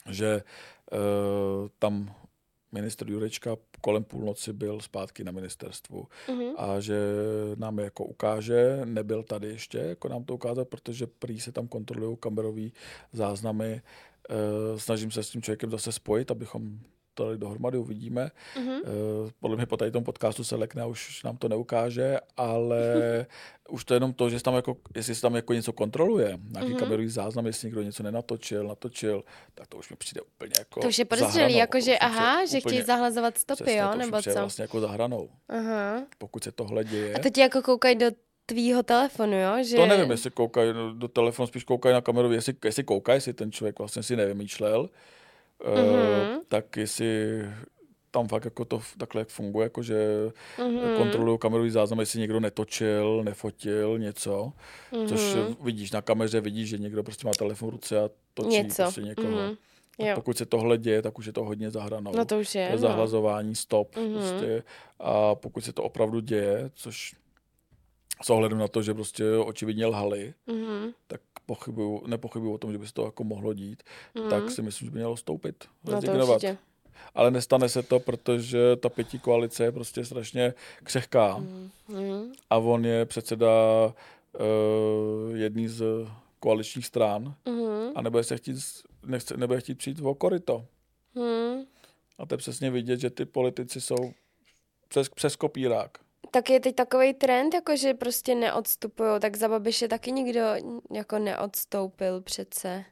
[SPEAKER 1] že uh, tam ministr Jurečka kolem půlnoci byl zpátky na ministerstvu
[SPEAKER 2] Mhm.
[SPEAKER 1] a že nám je jako ukáže, nebyl tady ještě, jako nám to ukázat, protože prý se tam kontrolují kamerové záznamy. Uh, snažím se s tím člověkem zase spojit, abychom to dali dohromady, uvidíme.
[SPEAKER 2] Mhm.
[SPEAKER 1] Uh, podle mě po tady tom podcastu se lekne a už nám to neukáže, ale <laughs> už to je jenom to, že tam jako, jestli se tam jako něco kontroluje, nějaký
[SPEAKER 2] Mhm.
[SPEAKER 1] mm-hmm. kamerový záznam, jestli někdo něco nenatočil, natočil, tak to už mi přijde úplně jako
[SPEAKER 2] To už je podezřelý, jako že aha, že chtějí zahlazovat stopy,
[SPEAKER 1] přesně,
[SPEAKER 2] jo, nebo co?
[SPEAKER 1] vlastně jako za hranou.
[SPEAKER 2] Aha.
[SPEAKER 1] Pokud se tohle děje,
[SPEAKER 2] A teď jako koukají do tvýho telefonu, jo? Že...
[SPEAKER 1] to nevím, jestli koukají do- do telefonu, spíš koukají na kameru, jestli, jestli koukají, jestli ten člověk vlastně si nevymýšlel,
[SPEAKER 2] Mhm.
[SPEAKER 1] uh, tak jestli tam fakt jako to takhle jak funguje, jako že
[SPEAKER 2] Mhm.
[SPEAKER 1] kontrolují kamerový záznam, jestli někdo netočil, nefotil něco, což
[SPEAKER 2] Mhm.
[SPEAKER 1] vidíš na kameře, vidíš, že někdo prostě má telefon v ruce a točí
[SPEAKER 2] Něco.
[SPEAKER 1] prostě někoho.
[SPEAKER 2] Mhm.
[SPEAKER 1] Tak
[SPEAKER 2] Jo.
[SPEAKER 1] pokud se tohle děje, tak už je to hodně zahranou.
[SPEAKER 2] No to už
[SPEAKER 1] to
[SPEAKER 2] je,
[SPEAKER 1] je
[SPEAKER 2] no.
[SPEAKER 1] zahlazování, stop.
[SPEAKER 2] Mhm.
[SPEAKER 1] Prostě. A pokud se to opravdu děje, což s ohledem na to, že prostě očividně lhali,
[SPEAKER 2] Mhm.
[SPEAKER 1] tak pochybuju, nepochybuju o tom, že by se to jako mohlo dít,
[SPEAKER 2] Mhm.
[SPEAKER 1] tak si myslím, že by mělo stoupit,
[SPEAKER 2] No
[SPEAKER 1] rezignovat. Ale nestane se to, protože ta pětí koalice je prostě strašně křehká
[SPEAKER 2] Mhm.
[SPEAKER 1] a on je předseda uh, jedný z koaličních stran
[SPEAKER 2] Mhm.
[SPEAKER 1] a nebude se chtít, nechce, nebude chtít přijít o koryto.
[SPEAKER 2] Mhm.
[SPEAKER 1] A to je přesně vidět, že ty politici jsou přes, přes kopírák.
[SPEAKER 2] Tak je teď takový trend, jako že prostě neodstupují, tak za Babiše taky nikdo jako neodstoupil přece.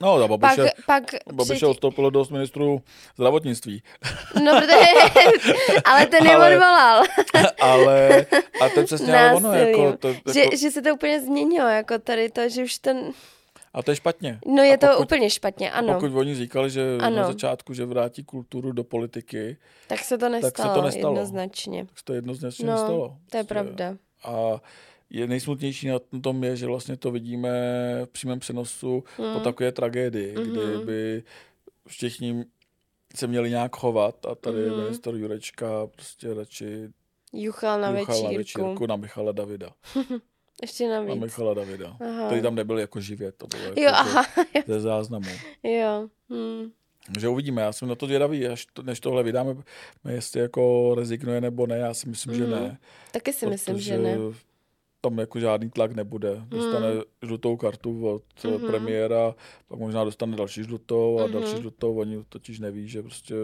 [SPEAKER 1] No, za
[SPEAKER 2] Pak,
[SPEAKER 1] Babiše,
[SPEAKER 2] pak
[SPEAKER 1] Babiše
[SPEAKER 2] před-
[SPEAKER 1] odstoupilo dost ministrů zdravotnictví.
[SPEAKER 2] No, protože, <laughs> ale ten je
[SPEAKER 1] Ale-
[SPEAKER 2] odvolal. <laughs>
[SPEAKER 1] ale, a to je přesně <laughs> ale ono, jako, to, jako,
[SPEAKER 2] Že, že se to úplně změnilo, jako tady to, že už ten...
[SPEAKER 1] a to je špatně.
[SPEAKER 2] No je
[SPEAKER 1] A
[SPEAKER 2] to
[SPEAKER 1] pokud-
[SPEAKER 2] úplně špatně, ano.
[SPEAKER 1] Pokud oni říkali, že
[SPEAKER 2] Ano.
[SPEAKER 1] na začátku, že vrátí kulturu do politiky,
[SPEAKER 2] Tak se to nestalo,
[SPEAKER 1] to nestalo.
[SPEAKER 2] jednoznačně.
[SPEAKER 1] tak se to jednoznačně
[SPEAKER 2] No,
[SPEAKER 1] nestalo.
[SPEAKER 2] To je
[SPEAKER 1] Prostě.
[SPEAKER 2] pravda.
[SPEAKER 1] A je nejsmutnější na tom je, že vlastně to vidíme v přímém přenosu po
[SPEAKER 2] Mm.
[SPEAKER 1] takové tragédii,
[SPEAKER 2] Mhm.
[SPEAKER 1] kdyby všichni se měli nějak chovat a tady
[SPEAKER 2] Mhm.
[SPEAKER 1] mm-hmm. minister Jurečka prostě radši
[SPEAKER 2] Juchal na
[SPEAKER 1] juchal na
[SPEAKER 2] večírku.
[SPEAKER 1] večírku na Michala Davida. <laughs>
[SPEAKER 2] Ještě
[SPEAKER 1] Na
[SPEAKER 2] navíc.
[SPEAKER 1] Michala Davida.
[SPEAKER 2] Aha.
[SPEAKER 1] Který tam nebyl jako živě, to bylo jako
[SPEAKER 2] Jo,
[SPEAKER 1] že
[SPEAKER 2] aha,
[SPEAKER 1] ze záznamu.
[SPEAKER 2] jo. Hm.
[SPEAKER 1] Takže uvidíme, já jsem na to zvědavý, až to, než tohle vydáme, jestli jako rezignuje nebo ne, já si myslím, že
[SPEAKER 2] Mhm.
[SPEAKER 1] ne.
[SPEAKER 2] Taky si myslím, že ne.
[SPEAKER 1] Tam jako žádný tlak nebude. Dostane žlutou kartu od
[SPEAKER 2] Mhm.
[SPEAKER 1] mm premiéra, pak možná dostane další žlutou a
[SPEAKER 2] Mhm.
[SPEAKER 1] další žlutou. Oni totiž neví, že prostě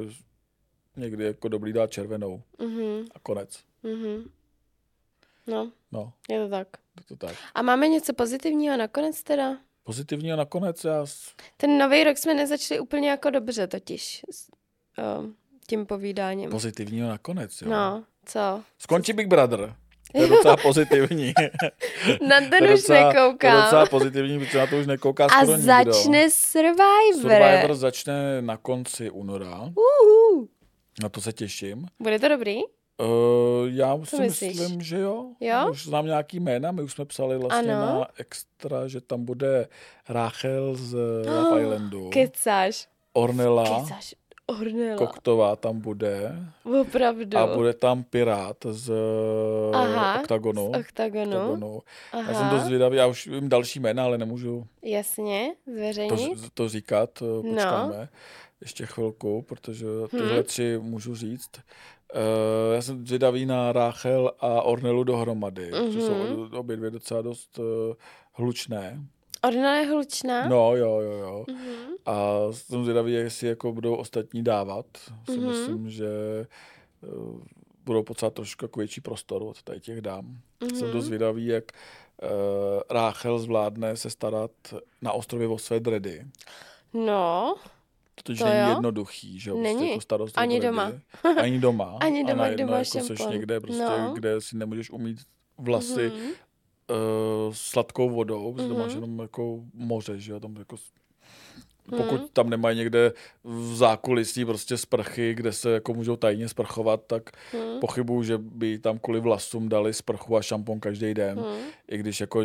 [SPEAKER 1] někdy jako dobrý dá červenou
[SPEAKER 2] Mhm,
[SPEAKER 1] a konec.
[SPEAKER 2] mhm. No,
[SPEAKER 1] No,
[SPEAKER 2] je to tak.
[SPEAKER 1] Je to tak.
[SPEAKER 2] A máme něco pozitivního nakonec teda?
[SPEAKER 1] Pozitivní a nakonec já
[SPEAKER 2] Ten nový rok jsme nezačali úplně jako dobře totiž. S, tím povídáním.
[SPEAKER 1] pozitivního nakonec, jo.
[SPEAKER 2] No, co?
[SPEAKER 1] Skončí Big Brother. To je <laughs> docela pozitivní. <laughs>
[SPEAKER 2] Na
[SPEAKER 1] To
[SPEAKER 2] ten
[SPEAKER 1] je
[SPEAKER 2] už
[SPEAKER 1] docela- To je
[SPEAKER 2] nekoukám.
[SPEAKER 1] docela pozitivní, protože na to už nekouká
[SPEAKER 2] A
[SPEAKER 1] skoro nikdo.
[SPEAKER 2] začne Survivor.
[SPEAKER 1] Survivor začne na konci února.
[SPEAKER 2] Uhu.
[SPEAKER 1] Na to se těším.
[SPEAKER 2] Bude to dobrý?
[SPEAKER 1] Uh, já si
[SPEAKER 2] myslíš?
[SPEAKER 1] myslím, že jo.
[SPEAKER 2] Jo?
[SPEAKER 1] Už znám nějaký jména, my už jsme psali vlastně
[SPEAKER 2] Ano.
[SPEAKER 1] na extra, že tam bude Rachel z Love Islandu,
[SPEAKER 2] Kecáš.
[SPEAKER 1] Ornella
[SPEAKER 2] Kecáš. Ornella.
[SPEAKER 1] Koktová tam bude
[SPEAKER 2] Opravdu.
[SPEAKER 1] a bude tam Pirát z
[SPEAKER 2] Aha,
[SPEAKER 1] Octagonu.
[SPEAKER 2] Z Octagonu.
[SPEAKER 1] Octagonu.
[SPEAKER 2] Aha.
[SPEAKER 1] Já jsem to zvědavý, já už vím další jména, ale nemůžu
[SPEAKER 2] Jasně,
[SPEAKER 1] to,
[SPEAKER 2] zveřejnit.
[SPEAKER 1] to říkat, eh,
[SPEAKER 2] No.
[SPEAKER 1] počkáme ještě chvilku, protože tyhle
[SPEAKER 2] Hm.
[SPEAKER 1] tři můžu říct. Uh, já jsem zvědavý na Ráchel a Ornelu dohromady, mm-hmm. jsou
[SPEAKER 2] Mhm.
[SPEAKER 1] obě dvě docela dost uh, hlučné.
[SPEAKER 2] Ornella je hlučná?
[SPEAKER 1] No, jo, jo, jo.
[SPEAKER 2] Mhm.
[SPEAKER 1] A jsem zvědavý, jestli jako budou ostatní dávat. Si
[SPEAKER 2] Mhm.
[SPEAKER 1] myslím, že uh, budou potřebovat trošku jako větší prostor od tady těch dám.
[SPEAKER 2] Mhm.
[SPEAKER 1] Jsem dost zvědavý, jak uh, Ráchel zvládne se starat na ostrově o své dredy.
[SPEAKER 2] No,
[SPEAKER 1] To,
[SPEAKER 2] To
[SPEAKER 1] není
[SPEAKER 2] jo.
[SPEAKER 1] jednoduchý, že jo?
[SPEAKER 2] Není.
[SPEAKER 1] Prostě jako starost <laughs>
[SPEAKER 2] Ani doma.
[SPEAKER 1] Ani <laughs> doma.
[SPEAKER 2] Ani
[SPEAKER 1] A
[SPEAKER 2] doma,
[SPEAKER 1] najednou
[SPEAKER 2] doma
[SPEAKER 1] jako seš
[SPEAKER 2] šampon.
[SPEAKER 1] někde, prostě,
[SPEAKER 2] No.
[SPEAKER 1] kde si nemůžeš umít vlasy
[SPEAKER 2] Mhm.
[SPEAKER 1] uh, sladkou vodou, protože to máš
[SPEAKER 2] Mhm.
[SPEAKER 1] jenom jako moře, že jo? Tam jako s- pokud
[SPEAKER 2] Mhm.
[SPEAKER 1] tam nemají někde v zákulisí prostě sprchy, kde se jako můžou tajně sprchovat, tak
[SPEAKER 2] Mhm.
[SPEAKER 1] pochybuju, že by tam kvůli vlasům dali sprchu a šampon každý den.
[SPEAKER 2] Mhm.
[SPEAKER 1] I když jako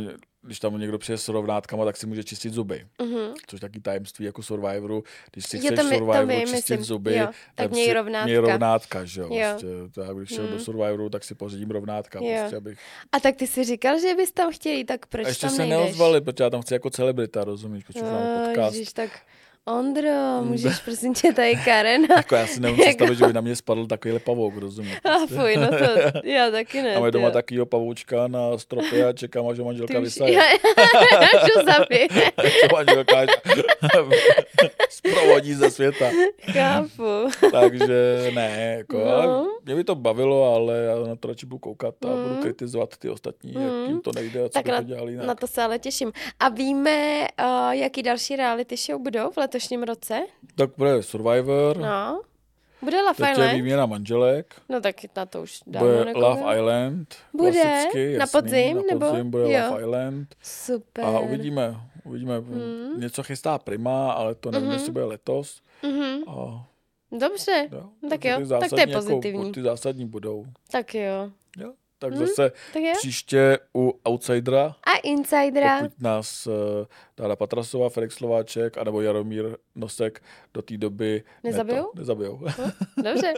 [SPEAKER 1] když tam někdo přijde s rovnátkama, tak si může čistit zuby.
[SPEAKER 2] Mhm.
[SPEAKER 1] Což taky tajemství jako Survivoru. Když si
[SPEAKER 2] Jo,
[SPEAKER 1] chceš
[SPEAKER 2] mi- to
[SPEAKER 1] Survivoru
[SPEAKER 2] vím,
[SPEAKER 1] čistit
[SPEAKER 2] myslím.
[SPEAKER 1] zuby,
[SPEAKER 2] Jo, tak měj
[SPEAKER 1] si-
[SPEAKER 2] rovnátka.
[SPEAKER 1] Měj rovnátka, že jo.
[SPEAKER 2] Jo.
[SPEAKER 1] Prostě, to já když šel
[SPEAKER 2] Mm.
[SPEAKER 1] do Survivoru, tak si pořídím rovnátka.
[SPEAKER 2] Jo.
[SPEAKER 1] Prostě, abych...
[SPEAKER 2] A tak ty jsi říkal, že bys tam chtěl jít, tak proč
[SPEAKER 1] A ještě
[SPEAKER 2] tam
[SPEAKER 1] se
[SPEAKER 2] nejdeš?
[SPEAKER 1] neozvali, protože já tam chci jako celebrita, rozumíš, protože mám podcast.
[SPEAKER 2] Ježiš, tak Ondro, <laughs> můžeš prosím tě tady Karen? <laughs>
[SPEAKER 1] Jako já si nemůžu představit, že by na mě spadl takovýhle pavouk, rozumíš. <laughs>
[SPEAKER 2] A fuj, no to já taky ne.
[SPEAKER 1] Máme doma takovýho pavoučka na stropě a čekám, až ho manželka vysaje.
[SPEAKER 2] já, já zabije.
[SPEAKER 1] Manželka zprovodí ze světa.
[SPEAKER 2] Chápu.
[SPEAKER 1] Takže ne, jako,
[SPEAKER 2] No.
[SPEAKER 1] ale mě by to bavilo, ale já na to radši budu koukat a
[SPEAKER 2] Mm.
[SPEAKER 1] budu kritizovat ty ostatní, mm. jak jim to nejde a co
[SPEAKER 2] Tak
[SPEAKER 1] by
[SPEAKER 2] na,
[SPEAKER 1] to dělali jinak.
[SPEAKER 2] na to se ale těším. A víme, uh, jaký další reality show budou v letošním roce?
[SPEAKER 1] Tak bude Survivor, no.
[SPEAKER 2] Bude Love
[SPEAKER 1] teď je
[SPEAKER 2] Island?
[SPEAKER 1] výměna manželek,
[SPEAKER 2] No tak na to už dávno
[SPEAKER 1] bude
[SPEAKER 2] nekoukám.
[SPEAKER 1] Love Island,
[SPEAKER 2] Bude?
[SPEAKER 1] klasicky,
[SPEAKER 2] Na
[SPEAKER 1] jasný,
[SPEAKER 2] podzim,
[SPEAKER 1] na
[SPEAKER 2] nebo?
[SPEAKER 1] podzim bude
[SPEAKER 2] Jo.
[SPEAKER 1] Love Island
[SPEAKER 2] Super.
[SPEAKER 1] a uvidíme, uvidíme,
[SPEAKER 2] Mm.
[SPEAKER 1] něco chystá Prima, ale to nevím,
[SPEAKER 2] Mhm.
[SPEAKER 1] jestli bude letos.
[SPEAKER 2] Mhm.
[SPEAKER 1] A,
[SPEAKER 2] Dobře,
[SPEAKER 1] jo,
[SPEAKER 2] Tak jo, tak to je
[SPEAKER 1] zásadní
[SPEAKER 2] pozitivní.
[SPEAKER 1] Jako, ty zásadní budou.
[SPEAKER 2] tak jo.
[SPEAKER 1] Tak
[SPEAKER 2] Mhm.
[SPEAKER 1] zase
[SPEAKER 2] Tak
[SPEAKER 1] příště u Outsidera
[SPEAKER 2] A Insidera?
[SPEAKER 1] pokud nás uh, Dáda Patrasová, Felix Slováček, anebo Jaromír Nosek do té doby
[SPEAKER 2] Nezabijou?
[SPEAKER 1] Ne to, nezabijou. <laughs>
[SPEAKER 2] Dobře.